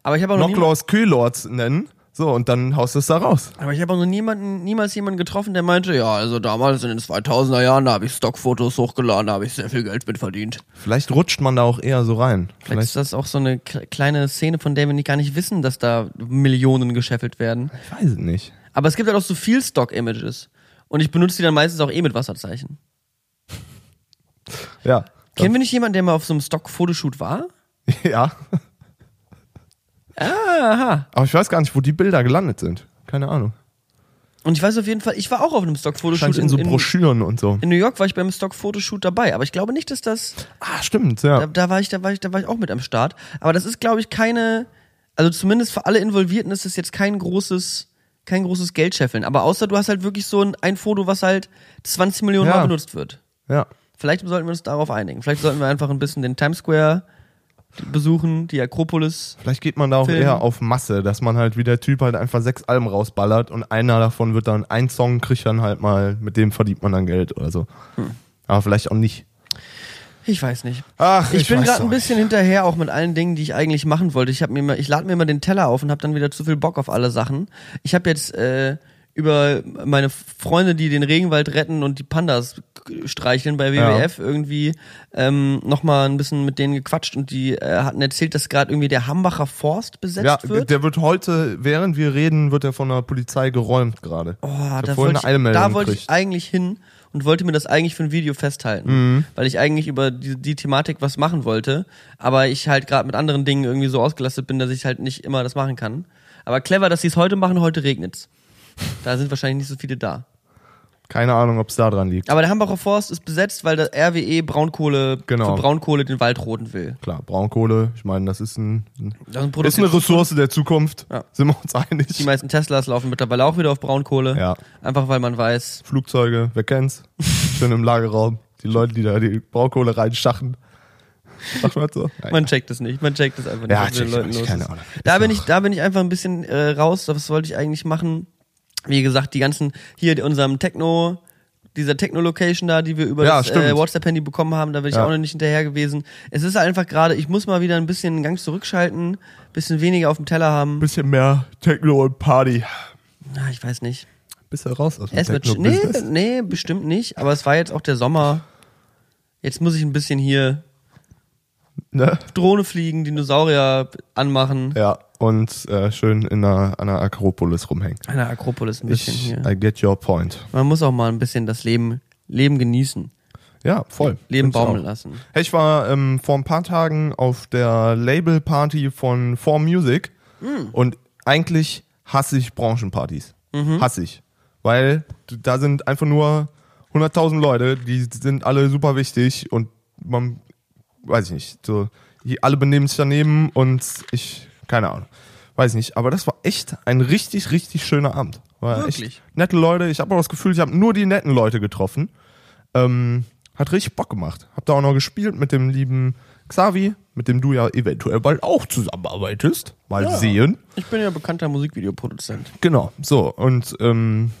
Aber ich habe auch noch Knocklaws Kühlords nennen. So, und dann haust du es da raus. aber ich habe auch noch niemanden, niemals jemanden getroffen, der meinte, ja, also damals in den 2000er Jahren, da habe ich Stockfotos hochgeladen, da habe ich sehr viel Geld mit verdient. Vielleicht rutscht man da auch eher so rein. Vielleicht ist das auch so eine kleine Szene, von der wir nicht gar nicht wissen, dass da Millionen gescheffelt werden. ich weiß es nicht. Aber es gibt halt auch so viel Stock-Images. Und ich benutze die dann meistens auch eh mit Wasserzeichen. Ja. Kennen wir nicht jemanden, der mal auf so einem Stock-Fotoshoot war? Ja. Aha. Aber ich weiß gar nicht, wo die Bilder gelandet sind. Keine Ahnung. Und ich weiß auf jeden Fall, ich war auch auf einem Stock-Fotoshoot in so in, Broschüren und so. in New York war ich beim Stock-Fotoshoot dabei, aber ich glaube nicht, dass das Ah, stimmt, ja. da, da war ich, da war ich, da war ich auch mit am Start. Aber das ist, glaube ich, keine, also zumindest für alle Involvierten ist es jetzt kein großes, kein großes Geldscheffeln. Aber außer du hast halt wirklich so ein, ein Foto, was halt 20 Millionen Ja. Mal benutzt wird. Ja. Vielleicht sollten wir uns darauf einigen. Vielleicht sollten wir einfach ein bisschen den Times Square besuchen, die Akropolis. Vielleicht geht man da auch Film. eher auf Masse, dass man halt wie der Typ halt einfach sechs Alben rausballert und einer davon wird dann, ein Song kriegt dann halt mal, mit dem verdient man dann Geld oder so. Hm. Aber vielleicht auch nicht. Ich weiß nicht. Ach, Ich, bin weiß gerade ein bisschen hinterher, auch mit allen Dingen, die ich eigentlich machen wollte. Ich habe mir immer, ich lade mir immer den Teller auf und habe dann wieder zu viel Bock auf alle Sachen. Ich habe jetzt äh, über meine Freunde, die den Regenwald retten und die Pandas streicheln bei WWF irgendwie ähm, nochmal ein bisschen mit denen gequatscht und die äh, hatten erzählt, dass gerade irgendwie der Hambacher Forst besetzt Ja, wird. der wird heute, während wir reden, wird er von der Polizei geräumt gerade. Oh, da wollte eine ich, da wollte ich eigentlich hin und wollte mir das eigentlich für ein Video festhalten, Mhm. weil ich eigentlich über die, die Thematik was machen wollte, aber ich halt gerade mit anderen Dingen irgendwie so ausgelastet bin, dass ich halt nicht immer das machen kann. Aber clever, dass sie es heute machen, heute regnet's. Da sind wahrscheinlich nicht so viele da. Keine Ahnung, ob es da dran liegt. Aber der Hambacher Forst ist besetzt, weil das RWE Braunkohle Genau. für Braunkohle den Wald roden will. Klar, Braunkohle, ich meine, das ist, ein, Das ist ist eine Ressource der Zukunft. Ja. Sind wir uns einig? Die meisten Teslas laufen mittlerweile auch wieder auf Braunkohle. Ja. Einfach weil man weiß, Flugzeuge, wer kennt's? Schön im Lagerraum. Die Leute, die da die Braunkohle reinschachen. Sagt man so? Ja, Man checkt es nicht. Man checkt es einfach nicht, Ja, check ich nicht, los keine. Ahnung. Da bin ich, da bin ich einfach ein bisschen äh, raus. Was wollte ich eigentlich machen? Wie gesagt, die ganzen hier unserem Techno, dieser Techno-Location da, die wir über Ja, das äh. WhatsApp-Handy bekommen haben, da bin ich Ja. auch noch nicht hinterher gewesen. Es ist einfach gerade, ich muss mal wieder ein bisschen einen Gang zurückschalten, bisschen weniger auf dem Teller haben. bisschen mehr Techno und Party. Na, ich weiß nicht. Bist du raus aus dem Es wird, sch- nee, nee, bestimmt nicht. Aber es war jetzt auch der Sommer. Jetzt muss ich ein bisschen hier Ne? Drohne fliegen, Dinosaurier anmachen. Ja, und äh, schön in einer, der Akropolis rumhängen. An der Akropolis ein bisschen Ich, hier. I get your point. Man muss auch mal ein bisschen das Leben, Leben genießen. Ja, voll. Leben Find's auch. baumeln lassen. Hey, ich war ähm, vor ein paar Tagen auf der Label-Party von 4Music Hm. und eigentlich hasse ich Branchenpartys. Mhm. Hasse ich. Weil da sind einfach nur 100.000 Leute, die sind alle super wichtig und man, weiß ich nicht, so, die alle benehmen sich daneben und ich, keine Ahnung, weiß nicht. Aber das war echt ein richtig, richtig schöner Abend. War Wirklich? echt nette Leute. Ich habe auch das Gefühl, ich habe nur die netten Leute getroffen. Ähm, hat richtig Bock gemacht. Hab da auch noch gespielt mit dem lieben Xavi, mit dem du ja eventuell bald auch zusammenarbeitest. Mal Ja. sehen. Ich bin ja bekannter Musikvideoproduzent. Genau, so. Und ähm,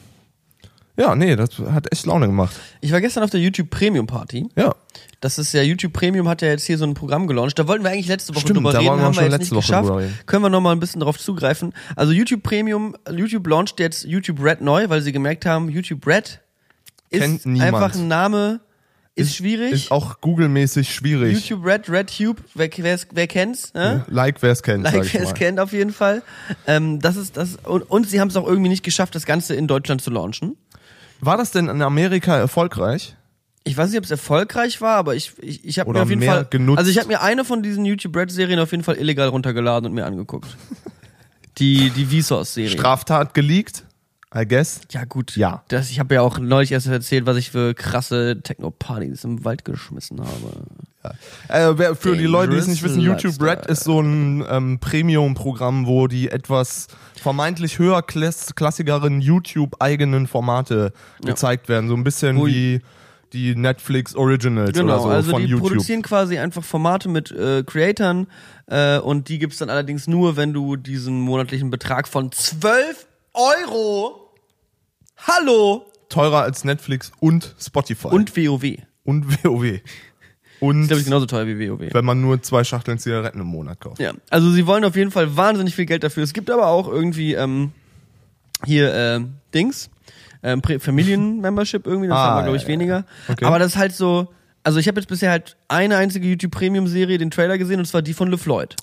ja, nee, das hat echt Laune gemacht. Ich war gestern auf der YouTube Premium Party. Ja. Das ist ja, YouTube Premium hat ja jetzt hier so ein Programm gelauncht. Da wollten wir eigentlich letzte Woche Stimmt, drüber da reden, wollen wir haben schon wir jetzt letzte nicht Woche geschafft. reden. Können wir nochmal ein bisschen drauf zugreifen. Also YouTube Premium, YouTube launcht jetzt YouTube Red neu, weil sie gemerkt haben, YouTube Red ist einfach ein Name, ist, schwierig. Ist auch Google-mäßig schwierig. YouTube Red, RedTube, wer, wer's- wer kennt's? Ne? Like, wer es kennt, Like, wer mal. es kennt auf jeden Fall. Ähm, das ist das und, und sie haben es auch irgendwie nicht geschafft, das Ganze in Deutschland zu launchen. War das denn in Amerika erfolgreich? Ich weiß nicht, ob es erfolgreich war, aber ich ich, ich habe mir auf jeden Fall genutzt. also ich habe mir eine von diesen YouTube Red Serien auf jeden Fall illegal runtergeladen und mir angeguckt. die die Vsauce Serie. Straftat geleakt? I guess. ja gut. Ja. Das ich habe ja auch neulich erst erzählt, was ich für krasse Techno Partys im Wald geschmissen habe. Äh, wer, für die Leute, die es nicht wissen, Dangerous YouTube Red ist so ein ähm, Premium-Programm, wo die etwas vermeintlich höher klass klassigeren YouTube-eigenen Formate Ja. gezeigt werden. So ein bisschen Wo- wie die Netflix Originals oder Genau, so also von die YouTube. produzieren quasi einfach Formate mit äh, Creatoren äh, und die gibt's dann allerdings nur, wenn du diesen monatlichen Betrag von 12 Euro Hallo Teurer als Netflix und Spotify. und WoW. und WoW. Und Ist glaube ich genauso teuer wie WoW. wenn man nur zwei Schachteln Zigaretten im Monat kauft. Ja, also sie wollen auf jeden Fall wahnsinnig viel Geld dafür. Es gibt aber auch irgendwie ähm, hier äh, Dings, ähm, Familien-Membership irgendwie, das Ah, haben wir glaube ich ja, weniger. Okay. Aber das ist halt so, also ich habe jetzt bisher halt eine einzige YouTube Premium Serie, den Trailer gesehen und zwar die von LeFloid.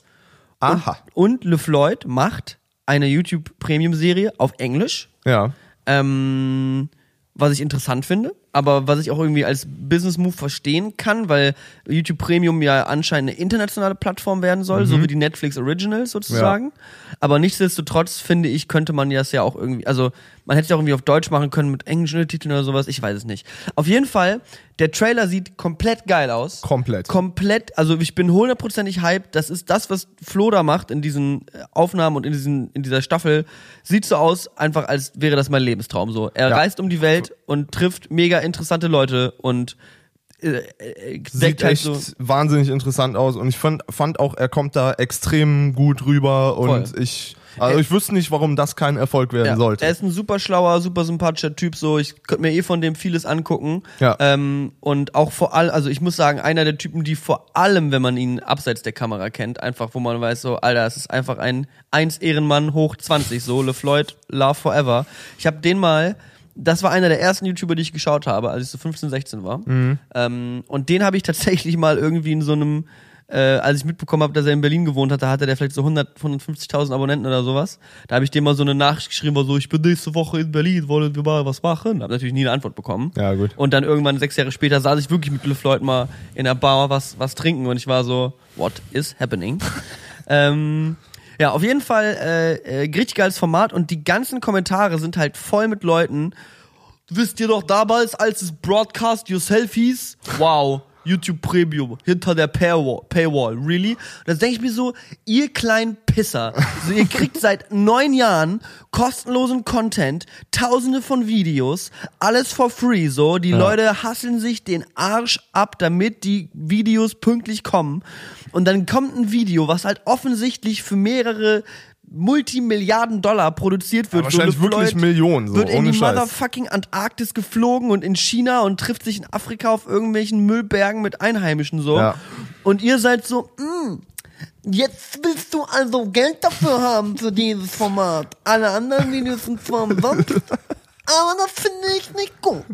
Aha. Und LeFloid macht eine YouTube Premium Serie auf Englisch, Ja. Ähm, was ich interessant finde, aber was ich auch irgendwie als Business Move verstehen kann, weil YouTube Premium ja anscheinend eine internationale Plattform werden soll, so wie die Netflix Originals sozusagen. Aber nichtsdestotrotz finde ich, könnte man das ja auch irgendwie, also man hätte es ja auch irgendwie auf Deutsch machen können mit englischen Titeln oder sowas, ich weiß es nicht. Auf jeden Fall, der Trailer sieht komplett geil aus. Komplett. Komplett, also ich bin hundertprozentig hyped. Das ist das, was Flo da macht in diesen äh, Aufnahmen und in, diesen, in dieser Staffel. Sieht so aus, einfach als wäre das mein Lebenstraum so. Er Ja. reist um die Welt und trifft mega interessante Leute und äh, äh, Sieht halt echt so. wahnsinnig interessant aus und ich fand, fand auch, er kommt da extrem gut rüber und Voll. ich, also ich wüsste nicht, warum das kein Erfolg werden Ja, sollte. Er ist ein super schlauer, super sympathischer Typ. So, ich könnte mir eh von dem vieles angucken. Ja. Ähm, und auch vor allem, also ich muss sagen, einer der Typen, die vor allem, wenn man ihn abseits der Kamera kennt, einfach, wo man weiß, so, Alter, es ist einfach ein eins Ehrenmann hoch 20, so LeFloid, Love Forever. Ich habe den mal. Das war einer der ersten YouTuber, die ich geschaut habe, als ich so 15, 16 war. Mhm. Ähm, und den habe ich tatsächlich mal irgendwie in so einem, äh, als ich mitbekommen habe, dass er in Berlin gewohnt hatte, hatte der vielleicht so 100, 150.000 Abonnenten oder sowas. Da habe ich dem mal so eine Nachricht geschrieben, war so, ich bin nächste Woche in Berlin, wollen wir mal was machen? Habe natürlich nie eine Antwort bekommen. Ja, gut. Und dann irgendwann sechs Jahre später saß ich wirklich mit LeFloid mal in der Bar was, was trinken und ich war so, what is happening? ähm, ja, auf jeden Fall äh, äh, richtig geiles Format und die ganzen Kommentare sind halt voll mit Leuten. Wisst ihr doch damals, als es Broadcast Yourself hieß? Wow. YouTube Premium, hinter der Paywall, Paywall really? Und dann denke ich mir so, ihr kleinen Pisser, so, ihr kriegt seit neun Jahren kostenlosen Content, tausende von Videos, alles for free, so, die Leute hasseln sich den Arsch ab, damit die Videos pünktlich kommen. Und dann kommt ein Video, was halt offensichtlich für mehrere Multimilliarden Dollar produziert wird. wahrscheinlich LeFloid wirklich Millionen, so, Wird in die Scheiß. motherfucking Antarktis geflogen und in China und trifft sich in Afrika auf irgendwelchen Müllbergen mit Einheimischen so. Ja. Und ihr seid so, mm, jetzt willst du also Geld dafür haben für dieses Format. Alle anderen Videos sind zwar umsonst, aber das finde ich nicht gut.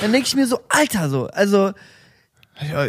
Dann denke ich mir so, Alter, so, also, Ja,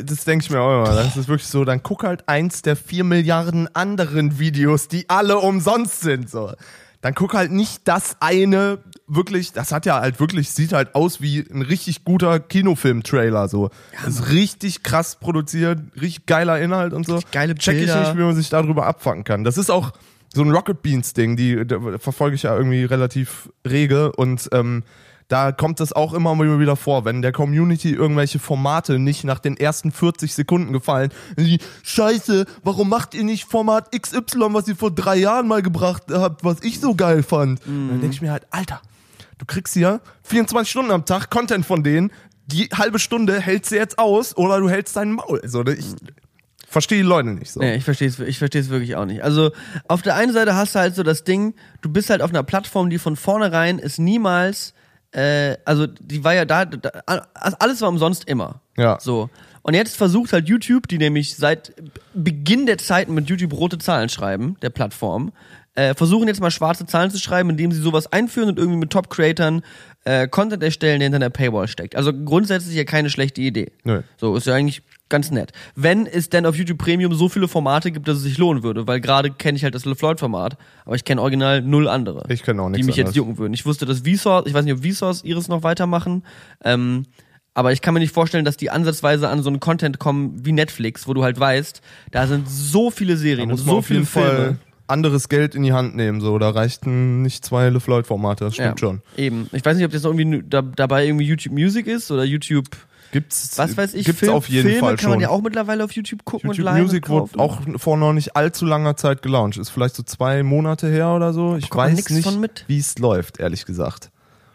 das denke ich mir auch immer. Das ist wirklich so, dann guck halt eins der vier Milliarden anderen Videos, die alle umsonst sind. So. Dann guck halt nicht das eine, wirklich, das hat ja halt wirklich, sieht halt aus wie ein richtig guter Kinofilm-Trailer. So. das ist richtig krass produziert, richtig geiler Inhalt und so. geile Check ich Bilder. nicht, wie man sich darüber abfacken kann. Das ist auch so ein Rocket Beans-Ding, die da verfolge ich ja irgendwie relativ rege und ähm, da kommt es auch immer mal wieder vor, wenn der Community irgendwelche Formate nicht nach den ersten 40 Sekunden gefallen. Die, Scheiße, warum macht ihr nicht Format XY, was ihr vor drei Jahren mal gebracht habt, was ich so geil fand? Dann denke ich mir halt, Alter, du kriegst hier 24 Stunden am Tag Content von denen, die halbe Stunde hältst du jetzt aus oder du hältst deinen Maul. Also, ich verstehe die Leute nicht so. Nee, ich verstehe es ich versteh's wirklich auch nicht. Also, auf der einen Seite hast du halt so das Ding, du bist halt auf einer Plattform, die von vornherein ist niemals, äh, also die war ja da, da alles war umsonst immer. Ja. So. Und jetzt versucht halt YouTube, die nämlich seit Beginn der Zeiten mit YouTube rote Zahlen schreiben, der Plattform, äh, versuchen jetzt mal schwarze Zahlen zu schreiben, indem sie sowas einführen und irgendwie mit Top-Creatern äh, Content erstellen, der hinter der Paywall steckt. Also grundsätzlich ja keine schlechte Idee. Nö. So, ist ja eigentlich ganz nett. Wenn es denn auf YouTube Premium so viele Formate gibt, dass es sich lohnen würde, weil gerade kenne ich halt das LeFloid-Format, aber ich kenne original null andere. Ich kenn auch Die nichts mich jetzt anderes. jucken würden. Ich wusste, dass Vsauce, ich weiß nicht, ob Vsauce ihres noch weitermachen, ähm, aber ich kann mir nicht vorstellen, dass die ansatzweise an so einen Content kommen wie Netflix, wo du halt weißt, da sind so viele Serien und so viele Filme. Fall anderes Geld in die Hand nehmen. So, da reichten nicht zwei LeFloid-Formate, das stimmt schon. Eben. Ich weiß nicht, ob das noch irgendwie da, dabei irgendwie YouTube Music ist oder YouTube, Gibt's, was weiß ich, gibt's Film, auf jeden Filme Fall kann schon. man ja auch mittlerweile auf YouTube gucken YouTube und leihen Music und wurde kaufen. auch vor noch nicht allzu langer Zeit gelauncht. Ist vielleicht so zwei Monate her oder so. Ich kommt man weiß nix nicht, von mit. wie es läuft, ehrlich gesagt.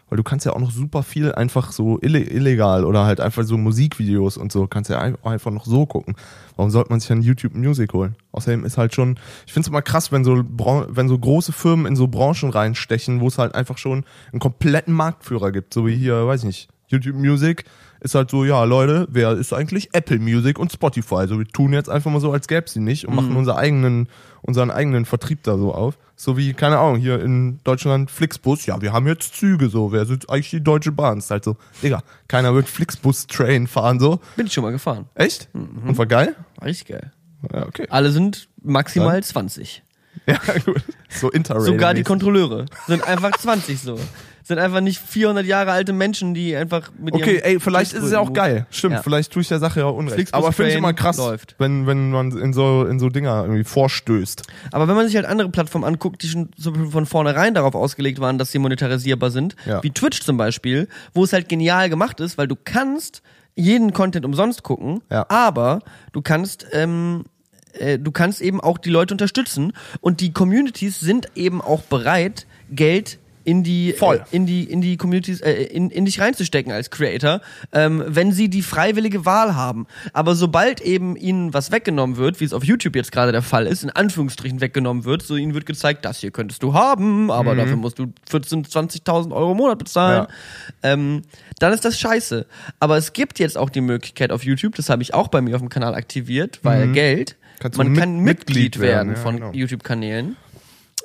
Weil du kannst ja auch noch super viel einfach so ille illegal oder halt einfach so Musikvideos und so kannst ja ein- einfach noch so gucken. Warum sollte man sich dann YouTube Music holen? Außerdem ist halt schon, ich finde es immer krass, wenn so, Bran wenn so große Firmen in so Branchen reinstechen, wo es halt einfach schon einen kompletten Marktführer gibt. So wie hier, weiß ich nicht, YouTube Music ist halt so, ja Leute, wer ist eigentlich Apple Music und Spotify? Also wir tun jetzt einfach mal so, als gäbe sie nicht und machen unser eigenen, unseren eigenen Vertrieb da so auf. So wie, keine Ahnung, hier in Deutschland Flixbus, ja, wir haben jetzt Züge so, wer sind eigentlich die Deutsche Bahn? Ist halt so, Digga, keiner wird Flixbus-Train fahren so. Bin ich schon mal gefahren. Echt? Und war geil? War richtig geil. Ja, okay. Alle sind maximal 20. Ja, gut. So Interrail. Sogar die Kontrolleure sind einfach 20 so. Sind einfach nicht 400 Jahre alte Menschen, die einfach mit Okay, ey, vielleicht ist es ja auch geil. Stimmt, Ja. vielleicht tue ich der Sache ja auch unrecht. Flixbus Aber finde ich immer krass, läuft. wenn, wenn man in so, in so Dinger irgendwie vorstößt. Aber wenn man sich halt andere Plattformen anguckt, die schon so von vornherein darauf ausgelegt waren, dass sie monetarisierbar sind, Ja. wie Twitch zum Beispiel, wo es halt genial gemacht ist, weil du kannst jeden Content umsonst gucken, Ja. aber du kannst ähm, äh, du kannst eben auch die Leute unterstützen und die Communities sind eben auch bereit, Geld in die Voll. Äh, in die in die Communities äh, in, in dich reinzustecken als Creator, ähm, wenn sie die freiwillige Wahl haben. Aber sobald eben ihnen was weggenommen wird, wie es auf YouTube jetzt gerade der Fall ist, in Anführungsstrichen weggenommen wird, so ihnen wird gezeigt, das hier könntest du haben, aber dafür musst du 14, 20.000 Euro im Monat bezahlen. Ähm, dann ist das scheiße. Aber es gibt jetzt auch die Möglichkeit auf YouTube, das habe ich auch bei mir auf dem Kanal aktiviert, weil Geld. Kannst man kann Mitglied Mitglied werden, werden ja, von genau. YouTube-Kanälen.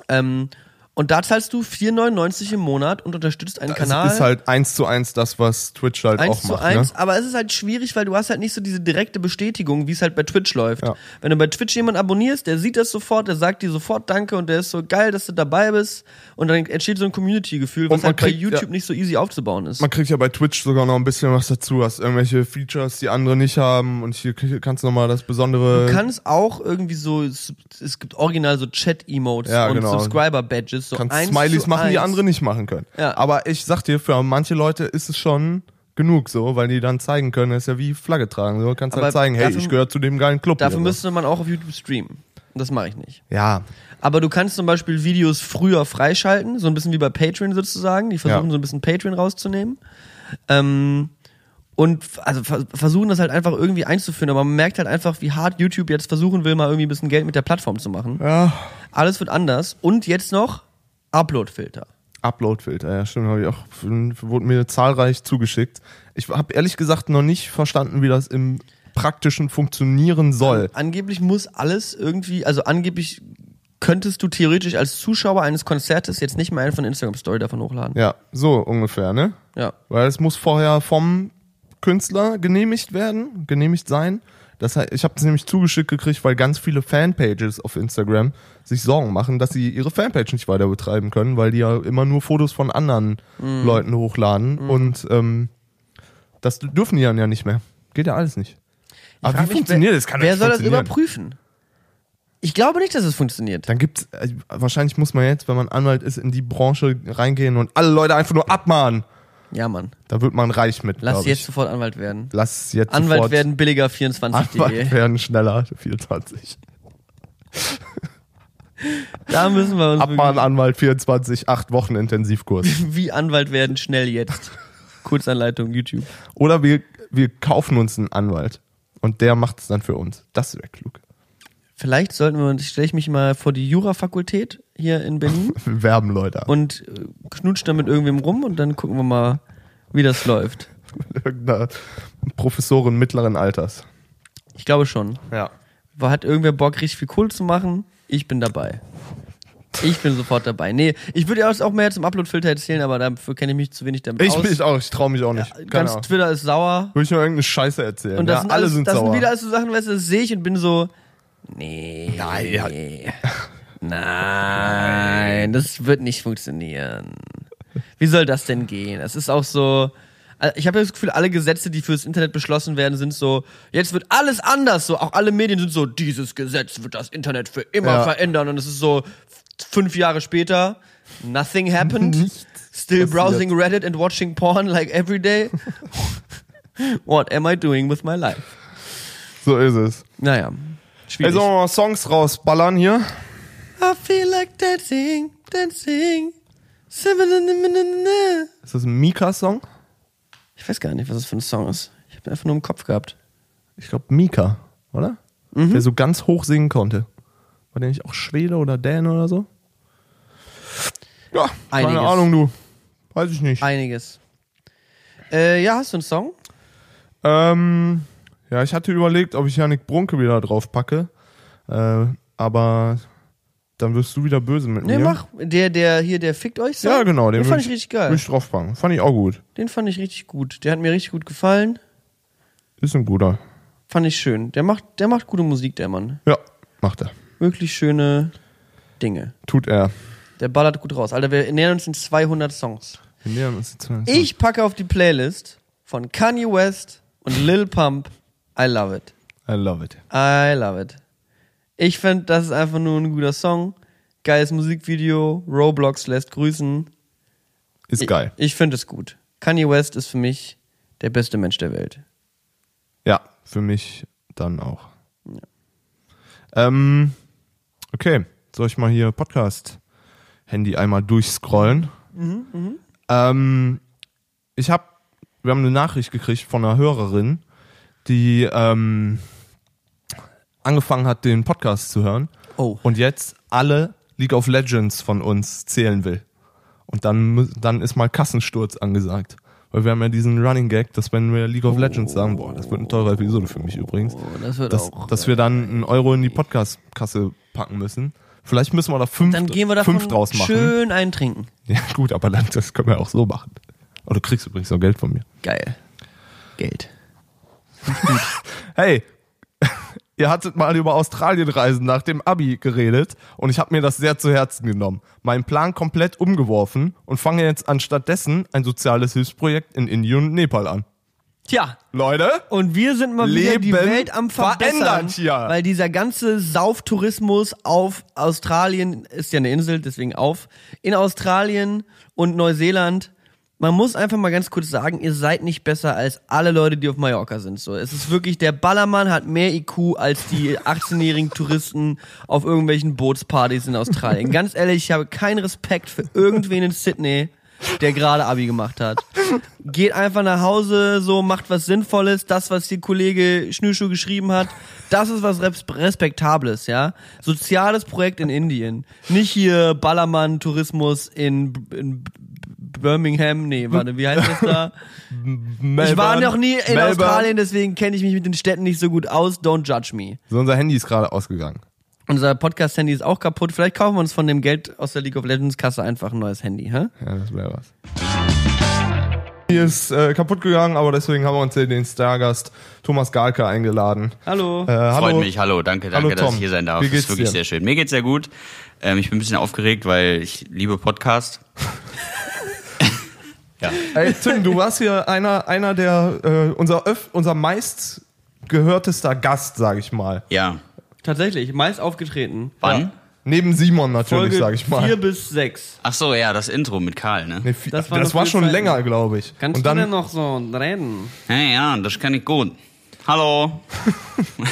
Ähm, und da zahlst du 4,99 im Monat und unterstützt einen Kanal. Das ist halt eins zu eins das, was Twitch halt Eins auch zu macht. eins, Ne? aber es ist halt schwierig, weil du hast halt nicht so diese direkte Bestätigung, wie es halt bei Twitch läuft. Ja. Wenn du bei Twitch jemanden abonnierst, der sieht das sofort, der sagt dir sofort Danke und der ist so geil, dass du dabei bist und dann entsteht so ein Community-Gefühl, was halt bei kriegt, YouTube ja. nicht so easy aufzubauen ist. Man kriegt ja bei Twitch sogar noch ein bisschen was dazu, hast irgendwelche Features, die andere nicht haben und hier kannst du nochmal das besondere. Du kannst auch irgendwie so, es, es gibt original so Chat-Emotes Ja, und genau. Subscriber-Badges. So kannst eins Smileys zu machen, die eins. andere nicht machen können. Ja. Aber ich sag dir, für manche Leute ist es schon genug so, weil die dann zeigen können, das ist ja wie Flagge tragen. So kannst Aber halt zeigen, hey, dafür- ich gehöre zu dem geilen Club. Dafür müsste man auch auf YouTube streamen. Und das mache ich nicht. Ja, Aber du kannst zum Beispiel Videos früher freischalten, so ein bisschen wie bei Patreon sozusagen. Die versuchen Ja. so ein bisschen Patreon rauszunehmen. Ähm, und also ver versuchen das halt einfach irgendwie einzuführen, aber man merkt halt einfach, wie hart YouTube jetzt versuchen will, mal irgendwie ein bisschen Geld mit der Plattform zu machen. ja. Alles wird anders. Und jetzt noch Upload-Filter. Upload-Filter, ja, stimmt, habe ich auch, wurde mir zahlreich zugeschickt. Ich habe ehrlich gesagt noch nicht verstanden, wie das im praktischen funktionieren soll. Angeblich muss alles irgendwie, also angeblich könntest du theoretisch als Zuschauer eines Konzertes jetzt nicht mehr einfach eine Instagram-Story davon hochladen. Ja, so ungefähr, ne? Ja. Weil es muss vorher vom Künstler genehmigt werden, genehmigt sein. Das ich habe es nämlich zugeschickt gekriegt, weil ganz viele Fanpages auf Instagram sich Sorgen machen, dass sie ihre Fanpage nicht weiter betreiben können, weil die ja immer nur Fotos von anderen Mhm. Leuten hochladen und ähm, das dürfen die dann ja nicht mehr. Geht ja alles nicht. Aber frag wie mich, funktioniert wer, das? Kann Wer soll das überprüfen? Ich glaube nicht, dass es funktioniert. Dann gibt's äh, wahrscheinlich muss man jetzt, wenn man Anwalt ist, in die Branche reingehen und alle Leute einfach nur abmahnen. Ja, Mann. Da wird man reich mit. Lass jetzt sofort Anwalt werden. Lass jetzt Anwalt sofort werden billiger 24.de. Anwalt werden schneller 24. Da müssen wir uns Abmahn Anwalt 24, acht Wochen Intensivkurs. wie Anwalt werden schnell jetzt. Kurzanleitung YouTube. Oder wir, wir kaufen uns einen Anwalt und der macht es dann für uns. Das wäre klug. Vielleicht sollten wir, stelle ich mich mal vor die Jurafakultät hier in Berlin Wir werben Leute und äh, knutschen da mit irgendwem rum und dann gucken wir mal, wie das läuft. Irgendeiner Professorin mittleren Alters. Ich glaube schon. Ja. Hat irgendwer Bock, richtig viel Kohle zu machen? Ich bin dabei. Ich bin sofort dabei. Nee, ich würde ja auch mehr zum Upload-Filter erzählen, aber dafür kenne ich mich zu wenig damit Ich, aus. bin ich auch, ich traue mich auch nicht. Keine Ganz Ahnung. Twitter ist sauer. Würde ich mal irgendeine Scheiße erzählen. Und das ja, sind alle alles, sind das sauer. sind wieder alles so Sachen, weißt du, das sehe ich und bin so, nee, Nein, ja. nein, das wird nicht funktionieren. Wie soll das denn gehen? Es ist auch so, äh, ich habe das Gefühl, alle Gesetze, die fürs Internet beschlossen werden, sind so, jetzt wird alles anders, so, auch alle Medien sind so, dieses Gesetz wird das Internet für immer Ja. verändern und es ist so, fünf Jahre später, nothing happened. Still passiert. browsing Reddit and watching porn like every day. What am I doing with my life? So ist es. Naja, schwierig. mal Songs rausballern hier? I feel like dancing, dancing. Ist das ein Mika-Song? Ich weiß gar nicht, was das für ein Song ist. Ich habe einfach nur im Kopf gehabt. Ich glaube Mika, oder? Mhm. Der so ganz hoch singen konnte. War der nicht auch Schwede oder Däne oder so? Ja, Einiges. keine Ahnung, du. Weiß ich nicht. Einiges. Äh, ja, hast du einen Song? Ähm, ja, ich hatte überlegt, ob ich Janik Brunke wieder drauf packe. Äh, aber dann wirst du wieder böse mit Nee, mir. mach. Der, der hier, der fickt euch Song? Ja, genau. Den, Den fand ich richtig geil. Würde ich draufpacken. Fand ich auch gut. Den fand ich richtig gut. Der hat mir richtig gut gefallen. Ist ein guter. Fand ich schön. Der macht, der macht gute Musik, der Mann. Ja, macht er. Wirklich schöne Dinge. Tut er. Der ballert gut raus. Alter, wir nähern uns in 200 Songs. Wir nähern uns jetzt mal- Ich packe auf die Playlist von Kanye West und Lil Pump I Love It. I love it. I love it. Ich finde, das ist einfach nur ein guter Song. Geiles Musikvideo. Roblox lässt grüßen. Ist Ich- geil. Ich finde es gut. Kanye West ist für mich der beste Mensch der Welt. Ja, für mich dann auch. Ähm, okay, soll ich mal hier Podcast-Handy einmal durchscrollen? Ähm, ich habe, wir haben eine Nachricht gekriegt von einer Hörerin, die ähm, angefangen hat, den Podcast zu hören Oh. und jetzt alle League of Legends von uns zählen will. Und dann, dann ist mal Kassensturz angesagt. Weil wir haben ja diesen Running Gag, dass wenn wir League of Legends sagen, boah, das wird eine teure Episode für mich übrigens, Oh, das wird dass, auch. dass wir dann einen Euro in die Podcast-Kasse packen müssen. Vielleicht müssen wir da fünf, Dann gehen wir davon fünf draus machen. schön eintrinken. Ja, gut, aber dann, das können wir auch so machen. Oh, du kriegst übrigens noch Geld von mir. Geil. Geld. Hey, ihr hattet mal über Australienreisen nach dem Abi geredet und ich habe mir das sehr zu Herzen genommen. Meinen Plan komplett umgeworfen und fange jetzt anstatt dessen ein soziales Hilfsprojekt in Indien und Nepal an. Tja, Leute, Und wir sind mal wieder die Welt am Verbessern. hier. Weil dieser ganze Sauftourismus auf Australien, ist ja eine Insel, deswegen auf, in Australien und Neuseeland, man muss einfach mal ganz kurz sagen, ihr seid nicht besser als alle Leute, die auf Mallorca sind. So, es ist wirklich, der Ballermann hat mehr IQ als die 18-jährigen Touristen auf irgendwelchen Bootspartys in Australien. Ganz ehrlich, ich habe keinen Respekt für irgendwen in Sydney, der gerade Abi gemacht hat. Geht einfach nach Hause, so macht was Sinnvolles. Das, was die Kollege Schnürschuh geschrieben hat, das ist was Res- Respektables, ja. Soziales Projekt in Indien. Nicht hier Ballermann-Tourismus in, in Birmingham, nee, warte, wie heißt das da? ich war noch nie in Melbourne. Australien, deswegen kenne ich mich mit den Städten nicht so gut aus. Don't judge me. So, unser Handy ist gerade ausgegangen. Unser Podcast-Handy ist auch kaputt. Vielleicht kaufen wir uns von dem Geld aus der League of Legends Kasse einfach ein neues Handy, hä? Ja, das wäre was. Hier ist äh, kaputt gegangen, aber deswegen haben wir uns hier den Stargast Thomas Galke eingeladen. Hallo. Äh, hallo. Freut mich, hallo, danke, danke, Hallo, dass ich hier sein darf. Wie Das geht's ist wirklich dir? sehr schön. Mir geht's sehr gut. Ähm, ich bin ein bisschen aufgeregt, weil ich liebe Podcast. Ja. Ey, Tim, du warst hier einer, einer der, äh, unser, öf, unser meist gehörtester Gast, sag ich mal. Ja. Tatsächlich, meist aufgetreten. Wann? Neben Simon natürlich, Folge sag ich mal. 4 bis 6. Ach so, ja, das Intro mit Karl, ne? Nee, vi- Das das war war, noch gute schon Zeiten. länger, glaube ich. Kannst Und du denn dann, noch so reden? Ja, ja, das kann ich gut. Hallo.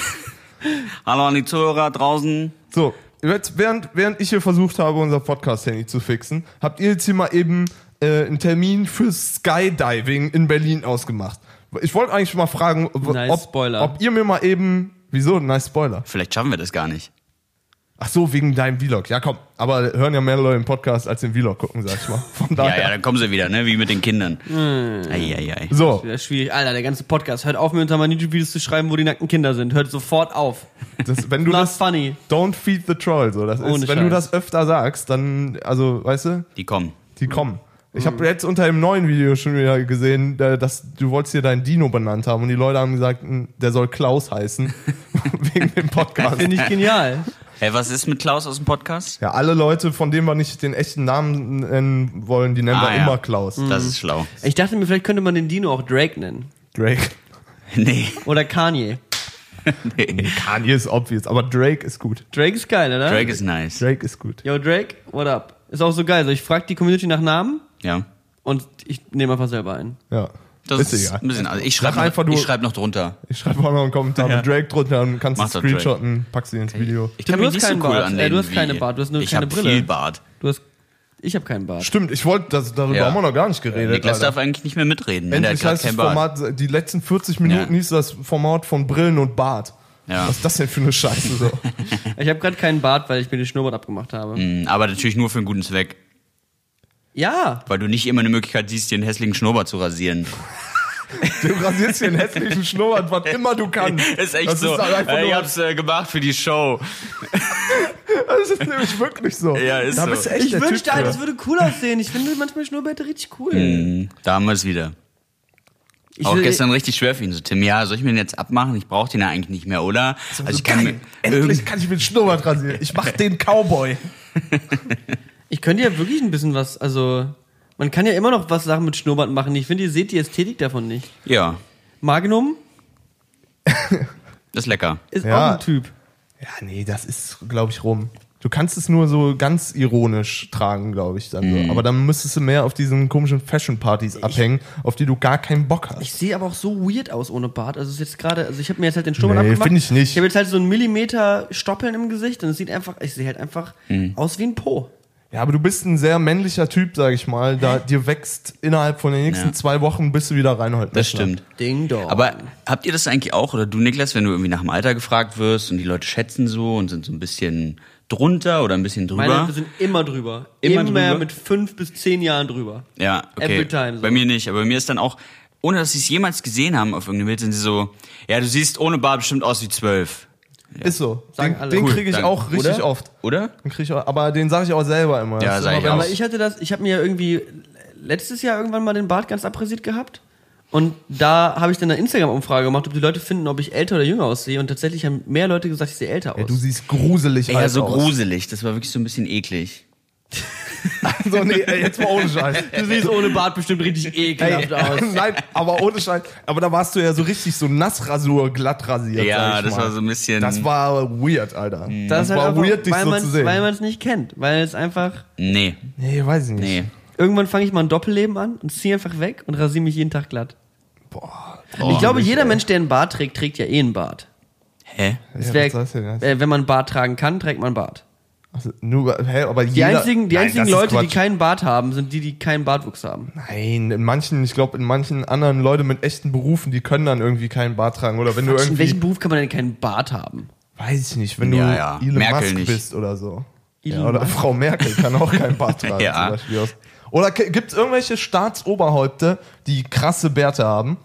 hallo an die Zuhörer draußen. so, jetzt, während, während ich hier versucht habe, unser Podcast-Handy zu fixen, habt ihr jetzt hier mal eben äh, einen Termin für Skydiving in Berlin ausgemacht. Ich wollte eigentlich mal fragen, ob, Nice ob, Spoiler. ob ihr mir mal eben, wieso, nice Spoiler. Vielleicht schaffen wir das gar nicht. Ach so, wegen deinem Vlog. Ja, komm, aber hören ja mehr Leute im Podcast als den Vlog gucken, sag ich mal. Von Ja, daher. ja, dann kommen sie wieder, ne? Wie mit den Kindern. Eieiei. So, Das ist schwierig. Alter, der ganze Podcast. Hört auf, mir unter meinen YouTube-Videos zu schreiben, wo die nackten Kinder sind. Hört sofort auf. das, wenn du Not das, funny. don't feed the troll, so, das Ohne ist, wenn du Scheiß. das öfter sagst, dann, also, weißt du, Die kommen. die kommen. Ich habe jetzt unter dem neuen Video schon wieder gesehen, dass du wolltest hier deinen Dino benannt haben und die Leute haben gesagt, mh, der soll Klaus heißen wegen dem Podcast. Finde ich genial. Hey, was ist mit Klaus aus dem Podcast? Ja, alle Leute, von denen wir nicht den echten Namen nennen wollen, die nennen Ah, wir ja. immer Klaus. Das ist schlau. Ich dachte mir, vielleicht könnte man den Dino auch Drake nennen. Drake. Nee. Oder Kanye. nee. Kanye ist obvious, aber Drake ist gut. Drake ist geil, oder? Drake ist nice. Drake ist gut. Yo, Drake, what up? Ist auch so geil. So, ich frag die Community nach Namen Ja. und ich nehme einfach selber ein. Ja. Das ist, ist, egal. ein bisschen. Also ich schreibe einfach noch, nur- ich schreib noch drunter. Ich schreibe auch noch einen Kommentar mit Drake drunter und kannst Mach screenshotten, packst sie ins Video. Ich Du kann mich hast nicht so keinen cool Bart. anlehnen. Äh, du hast keine Bart, du hast nur ich keine Brille. viel Bart. Du hast. Ich habe keinen Bart. Stimmt, ich wollte, das, darüber Ja. haben wir noch gar nicht geredet. Niklas Alter. darf eigentlich nicht mehr mitreden. Endlich heißt das. Format, die letzten 40 Minuten Ja. hieß das Format von Brillen und Bart. Ja. Was ist das denn für eine Scheiße so? Ich habe gerade keinen Bart, weil ich mir den Schnurrbart abgemacht habe. Mm, Aber natürlich nur für einen guten Zweck. Ja. Weil du nicht immer eine Möglichkeit siehst, dir einen hässlichen Schnurrbart zu rasieren. Du rasierst dir einen hässlichen Schnurrbart, was immer du kannst. Ist echt das so. Ist halt Ey, ich hab's äh, gemacht für die Show. das ist nämlich wirklich so. Ja, ist da so. bist du echt Ich wünschte halt, das würde cool aussehen. Ich finde manchmal Schnurrbärte richtig cool. Mm, Da haben wir es wieder. Ich Auch gestern richtig schwer für ihn. So, Tim, ja, soll ich mir den jetzt abmachen? Ich brauche den ja eigentlich nicht mehr, oder? Also So ich kann geil. Endlich kann ich mit Schnurrbart rasieren. Ich mach den Cowboy. Ich könnte ja wirklich ein bisschen was, also man kann ja immer noch was Sachen mit Schnurrbart machen. Ich finde, ihr seht die Ästhetik davon nicht. Ja, Magnum das ist lecker. ist Ja. auch ein Typ. Ja, nee, das ist, glaube ich, rum. Du kannst es nur so ganz ironisch tragen, glaube ich, dann Mhm. so. Aber dann müsstest du mehr auf diesen komischen Fashion-Partys abhängen, auf die du gar keinen Bock hast. Ich sehe aber auch so weird aus ohne Bart. Also es ist jetzt gerade, also ich habe mir jetzt halt den Schnurrbart Nee, abgemacht. find ich nicht. Ich habe jetzt halt so einen Millimeter Stoppeln im Gesicht und es sieht einfach, ich sehe halt einfach Mhm. aus wie ein Po. Ja, aber du bist ein sehr männlicher Typ, sag ich mal. Da dir wächst innerhalb von den nächsten Ja. zwei Wochen bist du wieder Reinhold Das Messner. stimmt. Ding dong. Aber habt ihr das eigentlich auch, oder du Niklas, wenn du irgendwie nach dem Alter gefragt wirst und die Leute schätzen so und sind so ein bisschen drunter oder ein bisschen drüber? meine sind immer drüber. Immer Immer, drüber? mit fünf bis zehn Jahren drüber. Ja, okay. Every time so. Bei mir nicht, aber bei mir ist dann auch, ohne dass sie es jemals gesehen haben auf irgendeinem Bild, sind sie so, ja, du siehst ohne Bart bestimmt aus wie zwölf. Ist so. Sagen Den, den Cool, kriege ich danke. auch richtig Oder? oft. Oder? Den krieg ich auch, aber den sage ich auch selber immer. Ja, sag ich auch. Aber ich hatte das, ich habe mir ja irgendwie letztes Jahr irgendwann mal den Bart ganz abrasiert gehabt. Und da habe ich dann eine Instagram-Umfrage gemacht, ob die Leute finden, ob ich älter oder jünger aussehe. Und tatsächlich haben mehr Leute gesagt, ich sehe älter aus. Ja, du siehst gruselig Ja, alt so aus. gruselig. Das war wirklich so ein bisschen eklig. So, nee, ey, jetzt mal ohne Scheiß. Du siehst ohne Bart bestimmt richtig ekelhaft aus. Nein, aber ohne Scheiß. Aber da warst du ja so richtig so Nassrasur glatt rasiert. Ja, sag ich das mal. war so ein bisschen- Das war weird, Alter. Das, ist halt war einfach, weird, dich weil so man's- zu sehen. Weil man es nicht kennt. Weil es einfach. Nee, nee, weiß ich nicht. nee. Irgendwann fange ich mal ein Doppelleben an und ziehe einfach weg und rasiere mich jeden Tag glatt. Boah. ich glaube, jeder ey. Mensch, der einen Bart trägt, trägt ja eh einen Bart. Hä? Ja, wär, das äh, wenn man einen Bart tragen kann, trägt man einen Bart. Also, nur, hä, aber Die jeder, einzigen, die Nein, einzigen Leute, die Quatsch. keinen Bart haben, sind die, die keinen Bartwuchs haben. Nein, in manchen, ich glaube, in manchen anderen Leute mit echten Berufen, die können dann irgendwie keinen Bart tragen. Oder wenn du In irgendwie, welchem Beruf kann man denn keinen Bart haben? weiß ich nicht, wenn du Ja, ja. Elon Merkel Musk nicht. bist oder so. Elon ja, oder Musk. Frau Merkel kann auch keinen Bart tragen. Ja. zum Beispiel. Oder gibt es irgendwelche Staatsoberhäupte, die krasse Bärte haben?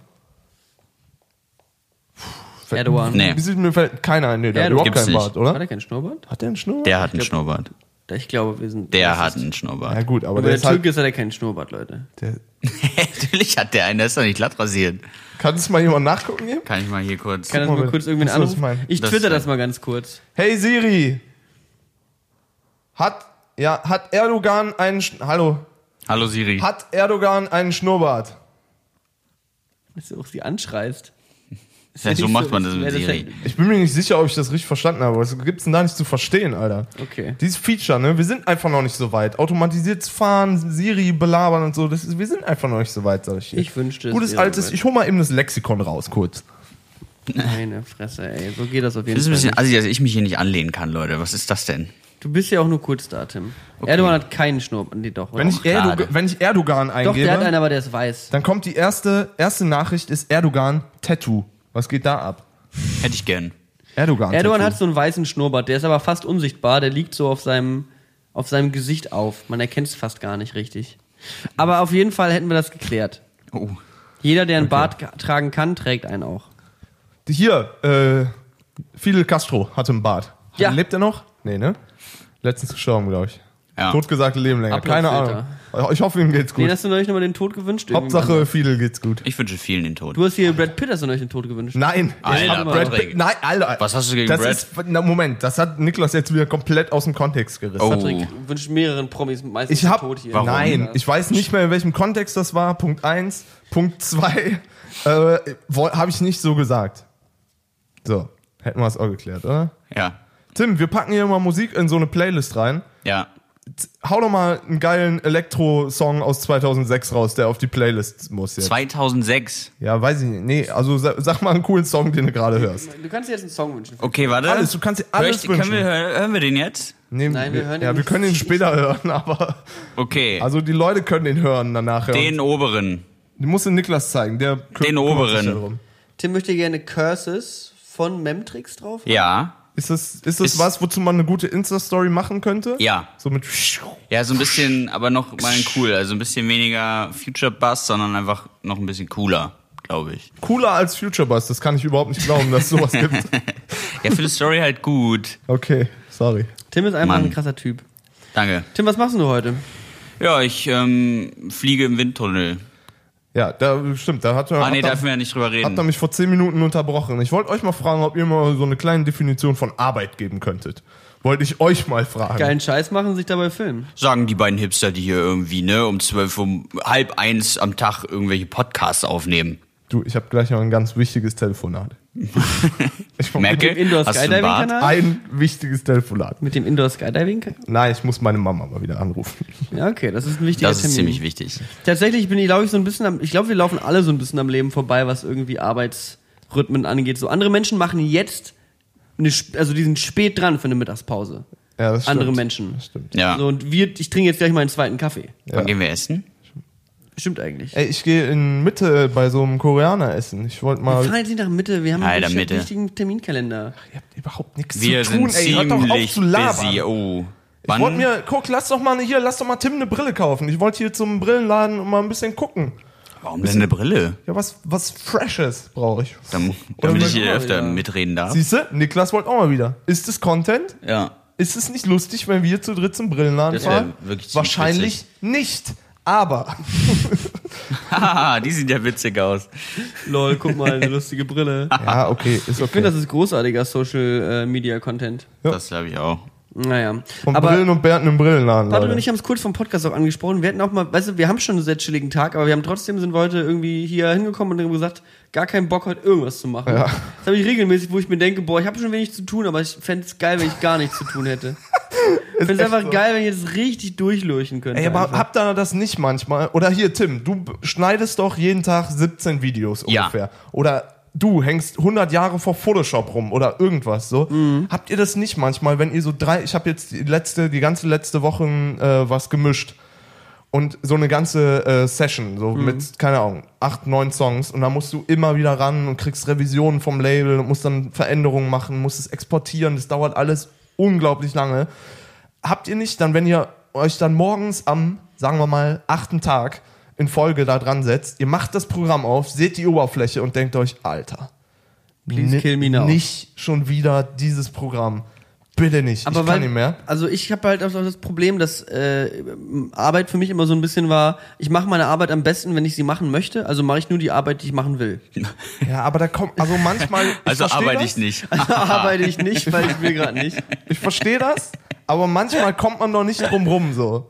Erdogan. Nee. Wie sieht mir fällt keiner ein, nee, der hat Erdogan. überhaupt keinen Bart, nicht. Hat oder? er keinen Schnurrbart? Hat der einen Schnurrbart? Der hat einen Schnurrbart. Ich glaube, wir sind. Der das hat ist- einen Ja Schnurrbart. gut, aber Aber der der ist halt, Türke ist hat er keinen Schnurrbart, Leute. der, Natürlich hat der einen, der ist doch nicht glatt rasiert. kann es mal jemand nachgucken geben? Kann ich mal hier kurz. Kann das mal, kurz irgendwen was ich anrufen? meine? Ich Das- twitter das mal ganz kurz. Hey Siri, hat, ja, hat Erdogan einen, Sch- hallo, Hallo Siri. hat Erdogan einen Schnurrbart? Dass du auch sie anschreist. Ja, so macht man das mit Siri. Ich bin mir nicht sicher, ob ich das richtig verstanden habe. Was gibt's denn da nicht zu verstehen, Alter? Okay. Dieses Feature, ne? Wir sind einfach noch nicht so weit. Automatisiertes Fahren, Siri belabern und so, das ist, wir sind einfach noch nicht so weit, sag ich dir. Ich wünschte, es Gutes altes, ich hol mal eben das Lexikon raus, kurz. Meine Fresse, ey. So geht das auf jeden Das ist ein Fall. bisschen assi, dass ich mich hier nicht anlehnen kann, Leute. Was ist das denn? Du bist ja auch nur kurz da, Tim. Erdogan hat keinen Schnurrbart. Nee, doch. Wenn ich, Erdogan, wenn ich Erdogan doch, eingebe, der hat einen, aber der ist weiß. dann kommt die erste, erste Nachricht, ist Erdogan Tattoo. Was geht da ab? Hätte ich gern. Erdogan. Erdogan hat so einen weißen Schnurrbart, der ist aber fast unsichtbar, der liegt so auf seinem, auf seinem Gesicht auf. Man erkennt es fast gar nicht richtig. Aber auf jeden Fall hätten wir das geklärt. Oh. Jeder, der einen Bart ga- tragen kann, trägt einen auch. Hier, äh, Fidel Castro hatte einen Bart. Ja. Lebt er noch? Nee, ne? Letztens gestorben, glaube ich. Ja. Totgesagte Leben länger. Keine. Ahnung. Ich hoffe, ihm geht's gut. hast du neulich nochmal den Tod gewünscht? Hauptsache, Fidel geht's gut. Ich wünsche vielen den Tod. Du hast hier Brad Pitt hast du neulich den Tod gewünscht. Nein, Alter, ich hab Brad. Pitt. Nein, Alter. Was hast du gegen das Brad? Ist, na, Moment, das hat Niklas jetzt wieder komplett aus dem Kontext gerissen. Oh. Patrick wünscht mehreren Promis meistens Ich hab, den Tod hier. Warum? nein, ich weiß nicht mehr, in welchem Kontext das war. Punkt eins, Punkt zwei, äh, habe ich nicht so gesagt. So, hätten wir es auch geklärt, oder? Ja. Tim, wir packen hier mal Musik in so eine Playlist rein. Ja. Hau doch mal einen geilen Elektro-Song aus 2006 raus, der auf die Playlist muss jetzt. 2006. Ja, weiß ich nicht. Nee, also sa- sag mal einen coolen Song, den du gerade hörst. Du kannst dir jetzt einen Song wünschen. Okay, warte. Alles, du kannst dir alles ich, können wünschen. wir, hör- hören wir den jetzt? Nee, Nein, wir hören ja, ihn wir nicht. können ihn später hören, aber Okay. also die Leute können den hören danach. ja. den oberen. Die musst du Niklas zeigen, der Den oberen. Tim möchte gerne Curses von Memtrix drauf. Ja. Ist das, ist das Ist- was, wozu man eine gute Insta-Story machen könnte? Ja. So mit Ja, so ein bisschen, aber noch mal cool. Also ein bisschen weniger Future Bass, sondern einfach noch ein bisschen cooler, glaube ich. cooler als Future Bus. Das kann ich überhaupt nicht glauben, dass es sowas gibt. Ja, für die Story halt gut. Okay, sorry. Tim ist einfach Mann. ein krasser Typ. Danke. Tim, was machst du heute? Ja, ich ähm, fliege im Windtunnel. Ja, da stimmt. Da hat er, Ah, nee, er- wir ja nicht drüber Habt ihr reden. mich vor zehn Minuten unterbrochen. Ich wollte euch mal fragen, ob ihr mal so eine kleine Definition von Arbeit geben könntet. Wollte ich euch mal fragen. Geilen Scheiß machen, sich dabei filmen. Sagen die beiden Hipster, die hier irgendwie, ne, um zwölf, um halb eins am Tag irgendwelche Podcasts aufnehmen. Du, ich habe gleich noch ein ganz wichtiges Telefonat. ich Merke, Indoor hast du ein wichtiges Telefonat. Mit dem Indoor Skydiving? Nein, ich muss meine Mama mal wieder anrufen. Ja, okay, das ist ein wichtiger Das ist Termin. ziemlich wichtig. Tatsächlich bin ich, glaube ich, so ein bisschen am, ich glaube, wir laufen alle so ein bisschen am Leben vorbei, was irgendwie Arbeitsrhythmen angeht. So andere Menschen machen jetzt, eine, also die sind spät dran für eine Mittagspause. Ja, das andere stimmt. Menschen. Das stimmt. Ja. So, und wir, ich trinke jetzt gleich meinen zweiten Kaffee. Wann gehen wir essen? Stimmt eigentlich. Ey, ich gehe in Mitte bei so einem Koreaner essen. Ich wollte Wir mal. fahren jetzt nicht nach Mitte, wir haben Alter, einen Mitte. richtigen Terminkalender. Ihr habt überhaupt nichts Wir zu tun, sind ey. Hört doch auf zu labern. busy. Oh. Ich wollte Wann? mir, guck, lass doch mal hier, lass doch mal Tim eine Brille kaufen. Ich wollte hier zum Brillenladen und mal ein bisschen gucken. Warum denn eine Brille? Ja, was, was Freshes brauche ich. Oder Damit ich hier öfter wieder. mitreden darf. Siehst du, Niklas wollte auch mal wieder. Ist es Content? Ja. Ist es nicht lustig, wenn wir zu dritt zum Brillenladen Das fahren? wirklich Wahrscheinlich nicht. Aber Haha, die sieht ja witzig aus. Lol, guck mal, eine lustige Brille. ja, okay, ist okay. Ich finde, das ist großartiger Social äh, Media Content. Ja. Das glaube ich auch. Naja. Von aber Brillen und Bärten im Brillenladen. Patrick Leute. und ich haben es kurz vom Podcast auch angesprochen. Wir hatten auch mal, weißt du, wir haben schon einen sehr chilligen Tag, aber wir haben trotzdem sind wir heute irgendwie hier hingekommen und haben gesagt, gar keinen Bock heute irgendwas zu machen. Ja. Das habe ich regelmäßig, wo ich mir denke, boah, ich habe schon wenig zu tun, aber ich fände es geil, wenn ich gar nichts zu tun hätte. Es echt einfach so. geil, wenn ich jetzt richtig durchlurchen könnte. Ey, aber einfach. habt ihr das nicht manchmal? Oder hier, Tim, du schneidest doch jeden Tag 17 Videos Ja. ungefähr. Oder du hängst 100 Jahre vor Photoshop rum oder irgendwas so. Mhm. Habt ihr das nicht manchmal, wenn ihr so drei, ich habe jetzt die letzte, die ganze letzte Woche äh, was gemischt und so eine ganze äh, Session, so Mhm. mit, keine Ahnung, acht, neun Songs und da musst du immer wieder ran und kriegst Revisionen vom Label und musst dann Veränderungen machen, musst es exportieren, das dauert alles unglaublich lange. Habt ihr nicht dann, wenn ihr euch dann morgens am, sagen wir mal, achten Tag in Folge da dran setzt, ihr macht das Programm auf, seht die Oberfläche und denkt euch, Alter, Please kill me now. nicht schon wieder dieses Programm. Bitte nicht, Aber ich weil, kann nicht mehr. Also ich habe halt auch das Problem, dass äh, Arbeit für mich immer so ein bisschen war, ich mache meine Arbeit am besten, wenn ich sie machen möchte. Also mache ich nur die Arbeit, die ich machen will. Ja, aber da kommt, also manchmal. Also arbeite das, ich nicht. Also arbeite ich nicht, weil ich will gerade nicht. Ich verstehe das, aber manchmal kommt man doch nicht drum rum so.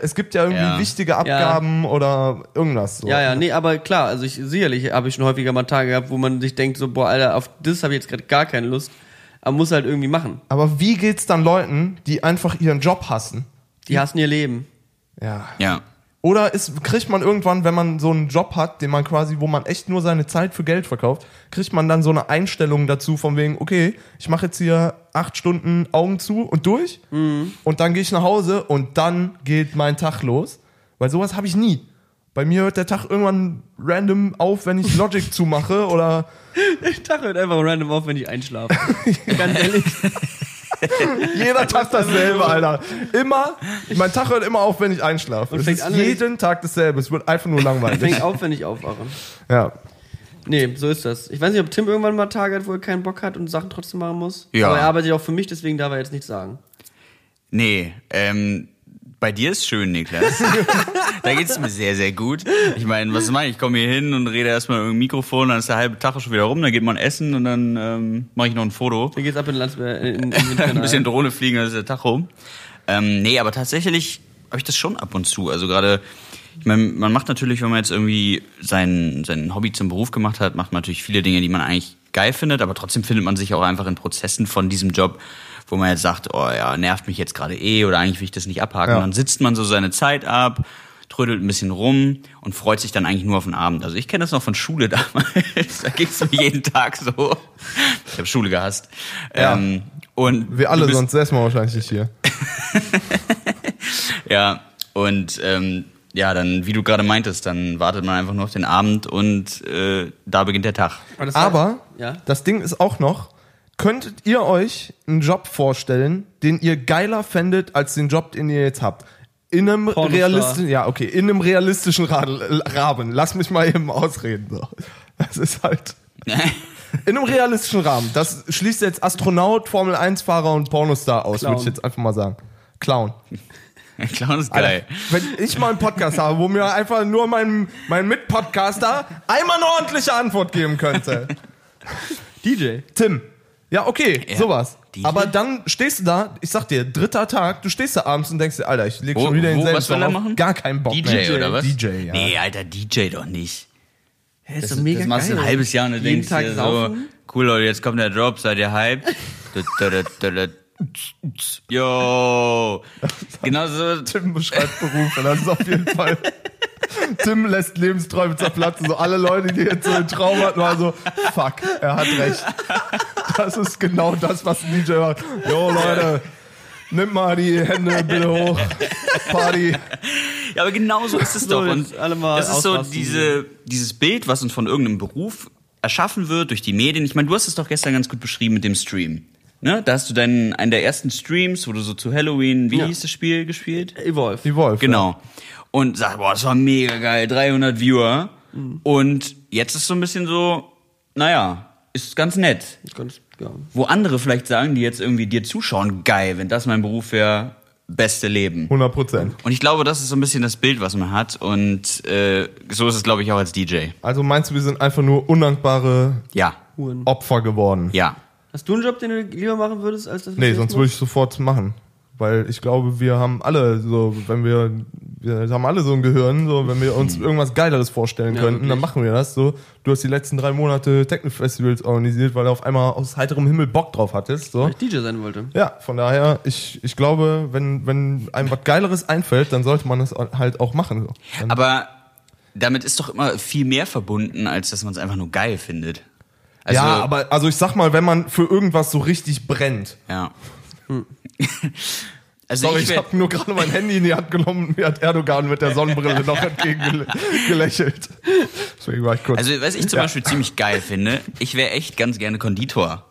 Es gibt ja irgendwie Ja. wichtige Abgaben oder irgendwas so. Ja, ja, nee, aber klar, also ich sicherlich habe ich schon häufiger mal Tage gehabt, wo man sich denkt, so, boah, Alter, auf das habe ich jetzt gerade gar keine Lust. Aber muss halt irgendwie machen. Aber wie geht's dann Leuten, die einfach ihren Job hassen? Die hassen ihr Leben. Ja. Ja. Oder ist, kriegt man irgendwann, wenn man so einen Job hat, den man quasi, wo man echt nur seine Zeit für Geld verkauft, kriegt man dann so eine Einstellung dazu von wegen, okay, ich mache jetzt hier acht Stunden Augen zu und durch und dann gehe ich nach Hause und dann geht mein Tag los. Weil sowas habe ich nie. Bei mir hört der Tag irgendwann random auf, wenn ich Logic zumache oder Der Tag hört einfach random auf, wenn ich einschlafe. Ganz ehrlich. jeder Tag dasselbe, Alter. Immer, mein Tag hört immer auf, wenn ich einschlafe. Und Es fängt ist an, wenn ich- jeden Tag dasselbe. Es wird einfach nur langweilig. Fängt auf, wenn ich aufwache. Ja. Nee, so ist das. Ich weiß nicht, ob Tim irgendwann mal Tage hat, wo er keinen Bock hat und Sachen trotzdem machen muss. Ja. Aber er arbeitet ja auch für mich, deswegen darf er jetzt nichts sagen. Nee, ähm, bei dir ist schön, Niklas. da geht's mir sehr, sehr gut. Ich meine, was mache ich? Ich komme hier hin und rede erstmal mit dem Mikrofon, dann ist der halbe Tag schon wieder rum, dann geht man essen und dann ähm, mache ich noch ein Foto. Dann geht's ab in Landsberg. In, in, in ein bisschen Drohne fliegen, dann ist der Tag rum. Ähm, nee, aber tatsächlich habe ich das schon ab und zu. Also gerade, ich meine, man macht natürlich, wenn man jetzt irgendwie sein, sein Hobby zum Beruf gemacht hat, macht man natürlich viele Dinge, die man eigentlich geil findet, aber trotzdem findet man sich auch einfach in Prozessen von diesem Job, wo man jetzt sagt, oh ja, nervt mich jetzt gerade eh oder eigentlich will ich das nicht abhaken. Ja. Und dann sitzt man so seine Zeit ab, trödelt ein bisschen rum und freut sich dann eigentlich nur auf den Abend. Also ich kenne das noch von Schule damals. da ging's mir jeden Tag so. Ich habe Schule gehasst. Ja. Ähm, und Wir alle, sonst säßen wir wahrscheinlich nicht hier. Ja, und ähm, ja, dann, wie du gerade meintest, dann wartet man einfach nur auf den Abend und äh, da beginnt der Tag. Aber ja. das Ding ist auch noch, könntet ihr euch einen Job vorstellen, den ihr geiler fändet als den Job, den ihr jetzt habt? In einem realistischen, ja, okay, in einem realistischen Rahmen. Lass mich mal eben ausreden. So. Das ist halt. In einem realistischen Rahmen. Das schließt jetzt Astronaut, Formel 1-Fahrer und Pornostar aus, würde ich jetzt einfach mal sagen. Clown. Clown ist geil. wenn ich mal einen Podcast habe, wo mir einfach nur mein, mein Mitpodcaster einmal eine ordentliche Antwort geben könnte. DJ. Tim. Ja, okay, Ja. sowas. Aber dann stehst du da, ich sag dir, dritter Tag, du stehst da abends und denkst dir, Alter, ich leg Wo, schon wieder wo, denselben was Song er machen? Gar keinen Bock DJ mehr. oder was? DJ, ja. Nee, Alter, DJ doch nicht. Hey, ist Das, doch mega das machst du ein halbes Jahr und du denkst Tag dir so, cool Leute, jetzt kommt der Drop, seid ihr hyped? Yo. Genau so. Tim beschreibt Berufe, das ist auf jeden Fall. Tim lässt Lebensträume zerplatzen. So alle Leute, die jetzt so einen Traum hatten, waren so, fuck, er hat recht. Das ist genau das, was ein DJ macht. Jo, Leute, Nimm mal die Hände bitte hoch. Party. Ja, aber genau so ist es So, doch. Und alle mal das ist so diese, dieses Bild, was uns von irgendeinem Beruf erschaffen wird durch die Medien. Ich meine, du hast es doch gestern ganz gut beschrieben mit dem Stream. Ne? Da hast du deinen, einen der ersten Streams, wo du so zu Halloween, wie Ja. hieß das Spiel, gespielt? Evolve. Wolf. Genau. Und sag, boah, das war mega geil, 300 Viewer. Und jetzt ist so ein bisschen so, naja, ist ganz nett. Ganz, ja. Wo andere vielleicht sagen, die jetzt irgendwie dir zuschauen, geil, wenn das mein Beruf wäre, beste Leben. 100 Prozent. Und ich glaube, das ist so ein bisschen das Bild, was man hat. Und äh, so ist es, glaube ich, auch als DJ. Also meinst du, wir sind einfach nur undankbare Ja. Opfer geworden? ja. Hast du einen Job, den du lieber machen würdest, als das? Nee, sonst würde ich sofort machen. Weil ich glaube, wir haben alle so, wenn wir, wir haben alle so ein Gehirn, so, wenn wir uns irgendwas Geileres vorstellen Ja, könnten, dann wirklich. machen wir das. So, du hast die letzten drei Monate Techno-Festivals organisiert, weil du auf einmal aus heiterem Himmel Bock drauf hattest. So. weil ich DJ sein wollte. Ja, von daher, ich, ich glaube, wenn, wenn einem was Geileres einfällt, dann sollte man das halt auch machen. So. Dann, Aber damit ist doch immer viel mehr verbunden, als dass man es einfach nur geil findet. Also, ja, aber also ich sag mal, wenn man für irgendwas so richtig brennt. Ja. Also Sorry, ich, ich, habe nur gerade mein Handy in die Hand genommen und mir hat Erdogan mit der Sonnenbrille noch entgegen gelächelt. Deswegen war ich kurz. also was ich zum Ja. Beispiel ziemlich geil finde, ich wäre echt ganz gerne Konditor.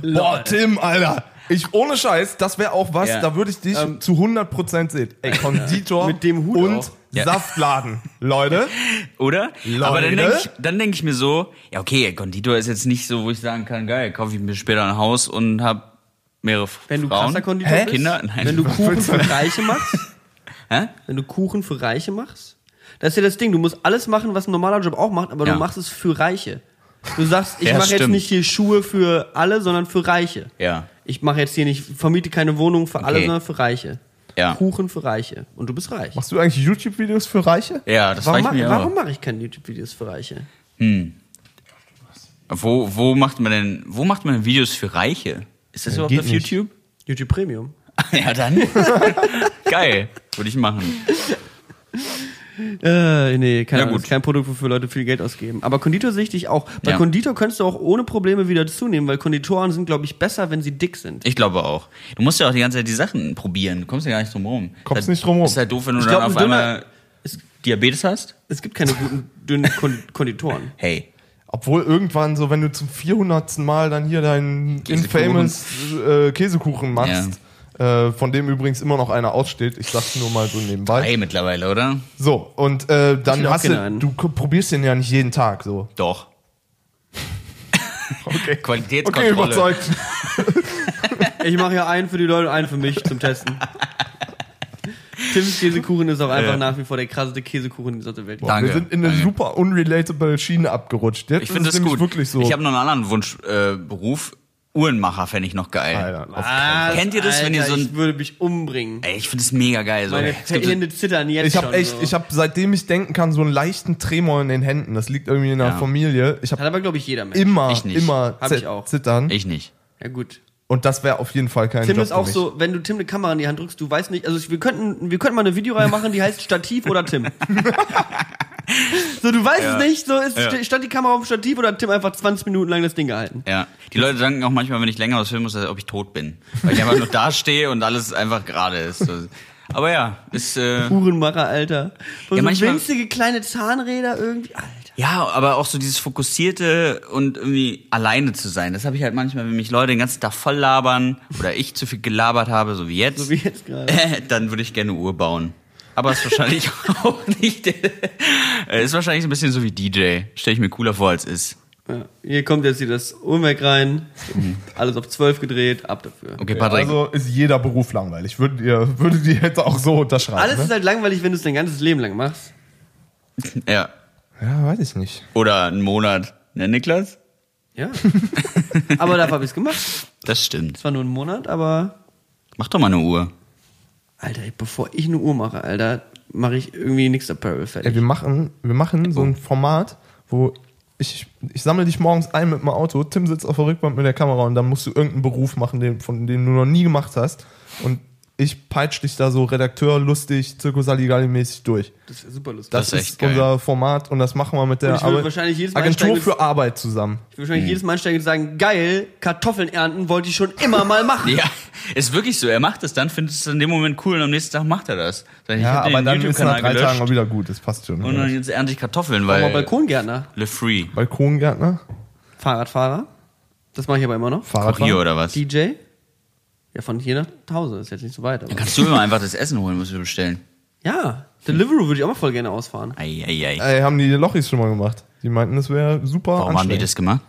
Boah, Tim, Alter. Ich, ohne Scheiß, das wäre auch was, Ja. da würde ich dich Ähm, zu 100% sehen. Ey, Konditor Mit dem Hut und auch. Ja. Saftladen. Leute, Oder? Leute? Aber dann denke ich, dann denk ich mir so, ja okay, Konditor ist jetzt nicht so, wo ich sagen kann, geil, kaufe ich mir später ein Haus und hab mehrere Wenn du Frauen. krasser Konditor Hä? bist, Kinder? Nein. wenn du Kuchen du für? Reiche machst, Hä? wenn du Kuchen für Reiche machst, das ist ja das Ding, du musst alles machen, was ein normaler Job auch macht, aber Ja. du machst es für Reiche. Du sagst, ich Ja, mache jetzt nicht hier Schuhe für alle, sondern für Reiche. Ja. Ich mache jetzt hier nicht, vermiete keine Wohnung für alle, Okay. sondern für Reiche. Ja. Kuchen für Reiche. Und du bist reich. machst du eigentlich YouTube-Videos für Reiche? Ja, das Warum, ich mir warum auch. mache ich keine YouTube-Videos für Reiche? Wo, wo macht man denn, wo macht man denn Videos für Reiche? Ist das überhaupt geht auf nicht. YouTube? YouTube Premium. ja, dann. Geil. Würde ich machen. Äh, nee, keine Ja, ist kein Produkt, wofür Leute viel Geld ausgeben. Aber Konditor sehe ich dich auch. Bei Ja. Konditor könntest du auch ohne Probleme wieder zunehmen, weil Konditoren sind, glaube ich, besser, wenn sie dick sind. Ich glaube auch. Du musst ja auch die ganze Zeit die Sachen probieren. Du kommst ja gar nicht drum rum. Kommst Ist nicht drum rum. Ist halt doof, wenn du Ich dann glaub, auf ein dünner- einmal Diabetes hast. Es gibt keine guten, dünnen Kon Konditoren. Hey. Obwohl irgendwann so, wenn du zum 400. Mal dann hier deinen infamous äh, Käsekuchen machst, äh, von dem übrigens immer noch einer aussteht, ich sag's nur mal so nebenbei. Hey mittlerweile, oder? So, und äh, dann hast du, einen. du probierst den ja nicht jeden Tag so. Doch. Okay. Qualitätskontrolle. Okay, überzeugt. Ich mache ja einen für die Leute und einen für mich zum Testen. Tims Käsekuchen ist auch einfach Ja. nach wie vor der krasseste Käsekuchen dieser Welt. Danke. Wir sind in eine Danke. super unrelatable Schiene abgerutscht. Jetzt Ich finde ist das es nämlich gut. wirklich so. Ich habe noch einen anderen Wunschberuf. Äh, Beruf. Uhrenmacher fände ich noch geil. Alter, auf- Was? Kennt ihr das, wenn ihr so ein- Ich würde mich umbringen. Ey, ich finde das mega geil. So. Meine Es gibt so- Hände zittern jetzt ich habe schon. echt, so. ich habe seitdem ich denken kann so einen leichten Tremor in den Händen. Das liegt irgendwie in der Ja. Familie. Ich Hat habe aber, glaube ich, jeder Mensch. immer, Ich nicht. immer Hab zi- ich auch. zittern. ich nicht. Ja, gut. Und das wäre auf jeden Fall kein Tim Job ist auch für mich. so, wenn du Tim eine Kamera in die Hand drückst, du weißt nicht, also wir könnten, wir könnten mal eine Videoreihe machen, die heißt Stativ oder Tim. so, du weißt Ja. es nicht, so ist, Ja. stand die Kamera auf dem Stativ oder hat Tim einfach 20 Minuten lang das Ding gehalten. Ja. Die Leute denken auch manchmal, wenn ich länger was filmen muss, ob ich tot bin. Weil ich einfach nur da stehe und alles einfach gerade ist. So. Aber ja, ist. Äh, Uhrenmacher, Alter. Und Ja, so manchmal- winzige kleine Zahnräder irgendwie, Alter. Ja, aber auch so dieses Fokussierte und irgendwie alleine zu sein. Das habe ich halt manchmal, wenn mich Leute den ganzen Tag voll labern oder ich zu viel gelabert habe, so wie jetzt, So wie jetzt gerade. dann würde ich gerne eine Uhr bauen. Aber ist wahrscheinlich auch nicht. äh, ist wahrscheinlich so ein bisschen so wie DJ. Stelle ich mir cooler vor, als ist. Ja. Hier kommt jetzt hier das Uhrwerk rein, alles auf 12 gedreht, ab dafür. Okay, Patrick. Also ist jeder Beruf langweilig. Würdet ihr, würdet ihr jetzt auch so unterschreiben? Alles ne? ist halt langweilig, wenn du es dein ganzes Leben lang machst. ja. Ja, weiß ich nicht. Oder einen Monat. Ne, Niklas? Ja. aber dafür habe ich es gemacht. Das stimmt. Zwar nur einen Monat, aber Mach doch mal eine Uhr. Alter, bevor ich eine Uhr mache, Alter, mache ich irgendwie nichts Apparel Ja, fertig. wir machen, wir machen so ein Format, wo ich, ich sammle dich morgens ein mit dem Auto, Tim sitzt auf der Rückbank mit der Kamera und dann musst du irgendeinen Beruf machen, den, von dem du noch nie gemacht hast. Und ich peitsch dich da so Redakteur lustig, Zirkus Saligalli-mäßig durch. Das ist super lustig. Das, Das ist ist, echt geil. unser Format und das machen wir mit der würde Arbeit- wahrscheinlich jedes Mal Agentur für Arbeit zusammen. Ich will wahrscheinlich jedes Mal einsteigen und sagen, geil, Kartoffeln ernten wollte ich schon immer mal machen. Ja, ist wirklich so. Er macht es dann, findet es in dem Moment cool und am nächsten Tag macht er das. Ich, Ja, aber dann ist nach drei gelöscht Tagen auch wieder gut. Das passt schon. und dann jetzt ernte ich Kartoffeln, Weil weil Balkongärtner, Le Free. Balkongärtner, Fahrradfahrer, das mache ich aber immer noch. Fahrradfahrer. Kurier oder was? DJ, ja von hier nach Hause, ist jetzt nicht so weit. Aber. Kannst du immer einfach das Essen holen, was wir bestellen. Ja, Deliveroo würde ich auch mal voll gerne ausfahren. Ei, ei, ei. Ey, haben die Lochis schon mal gemacht. Die meinten, das wäre super Warum haben die anstrengend. das gemacht?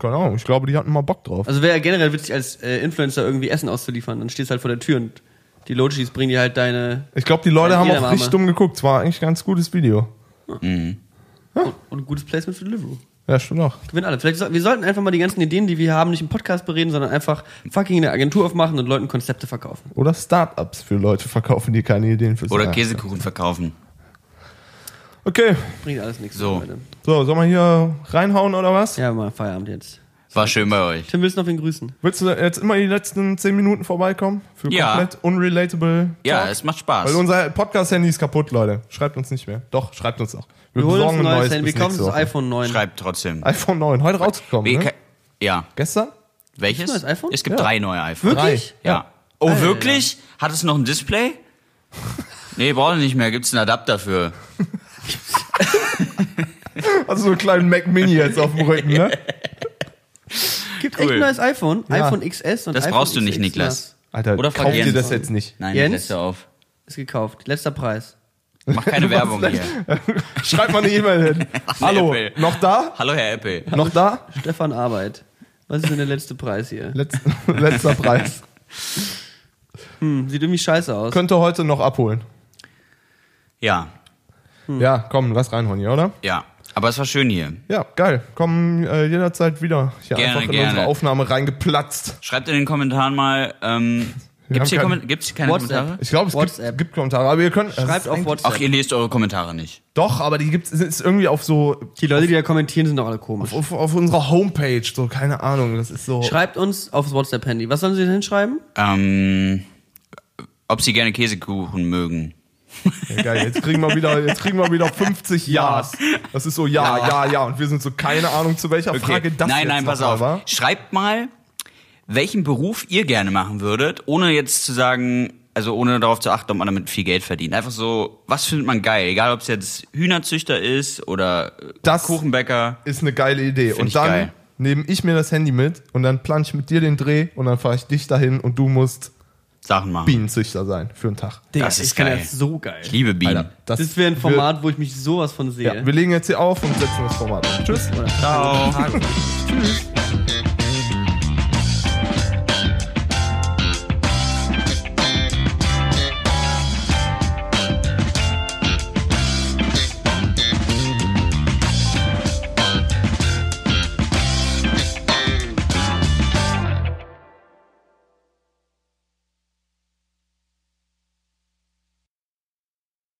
Keine Ahnung, ich glaube, die hatten mal Bock drauf. Also wäre ja generell witzig, als äh, Influencer irgendwie Essen auszuliefern. Dann stehst du halt vor der Tür und die Lochis bringen dir halt deine Ich glaube, die Leute Ja, haben jeder auch Mama. richtig dumm geguckt. Es war eigentlich ein ganz gutes Video. und, und ein gutes Placement für Deliveroo. Ja, stimmt auch. Gewinnen alle. Vielleicht wir sollten einfach mal die ganzen Ideen, die wir haben, nicht im Podcast bereden, sondern einfach fucking eine Agentur aufmachen und Leuten Konzepte verkaufen. Oder Startups für Leute verkaufen, die keine Ideen für Oder haben. Käsekuchen verkaufen. Okay, Bringt alles nichts. So. Leute. so, sollen wir hier reinhauen oder was? Ja, mal Feierabend jetzt. War schön bei euch. Tim, willst du noch wen grüßen? Willst du jetzt immer die letzten 10 Minuten vorbeikommen? Für Ja. komplett unrelatable Ja, Talk? es macht Spaß. Weil unser Podcast-Handy ist kaputt, Leute. Schreibt uns nicht mehr. Doch, schreibt uns auch. Wir holen uns besorgen ein neues Handy. Wir uns nächste das iPhone 9. Schreibt trotzdem. iPhone 9, heute rausgekommen, ne? Ja. Gestern? Welches? neues iPhone? Es gibt Ja. drei neue iPhones. Wirklich? Drei. Ja. Oh, wirklich? Hat es noch ein Display? Nee, braucht nicht mehr. Gibt's einen Adapter für. Also so einen kleinen Mac Mini jetzt auf dem Rücken, ne? Gibt Cool. echt ein neues iPhone. Ja. iPhone XS und Das iPhone brauchst du nicht, XX Niklas. Alter, Oder kauf dir das jetzt nicht. Nein, Jens? Jens? lässt er auf. Ist gekauft. Letzter Preis. Mach keine Werbung hier. Schreib mal eine E-Mail hin. Hallo, Apple. noch da? Hallo, Herr Apple. Noch da? Stefan Arbeit. Was ist denn der letzte Preis hier? Letz, letzter Preis. Hm, sieht irgendwie scheiße aus. Könnte heute noch abholen. Ja, Ja, komm, lass reinhauen hier, oder? ja. Aber es war schön hier. Ja, geil. Komm äh, jederzeit wieder. Hier Gerne, einfach in gerne. unsere Aufnahme reingeplatzt. Schreibt in den Kommentaren mal, ähm, Wir gibt's hier, Komment gibt's keine WhatsApp. Kommentare? Ich glaube, es gibt, WhatsApp. gibt Kommentare, aber ihr könnt. es Schreibt auf WhatsApp. Ach, ihr lest eure Kommentare nicht. Doch, aber die gibt es irgendwie auf so Die Leute, die da kommentieren, sind doch alle komisch. auf, auf unserer Homepage, so keine Ahnung, das ist so. Schreibt uns aufs WhatsApp-Handy. Was sollen sie denn hinschreiben? Ähm, ob sie gerne Käsekuchen mögen. Ja, geil, jetzt kriegen wir wieder, jetzt kriegen wir wieder 50 Ja's. Das ist so ja, ja, ja und wir sind so keine Ahnung zu welcher Frage das nein, nein, pass auf. war. Schreibt mal, welchen Beruf ihr gerne machen würdet, ohne jetzt zu sagen, also ohne darauf zu achten, ob man damit viel Geld verdient. Einfach so, was findet man geil? Egal, ob es jetzt Hühnerzüchter ist oder äh, Das- Kuchenbäcker. Ist eine geile Idee. Find und dann geil. nehme ich mir das Handy mit und dann plan ich mit dir den Dreh und dann fahre ich dich dahin und du musst Sachen machen. Bienenzüchter sein für einen Tag. Digga, Das ist geil. das so geil. Ich liebe Bienen. Alter, Das wäre ein Format, wo ich mich sowas von sehe. Wir, ja, wir legen jetzt hier auf und setzen das Format an. Tschüss. Ciao. Tschüss.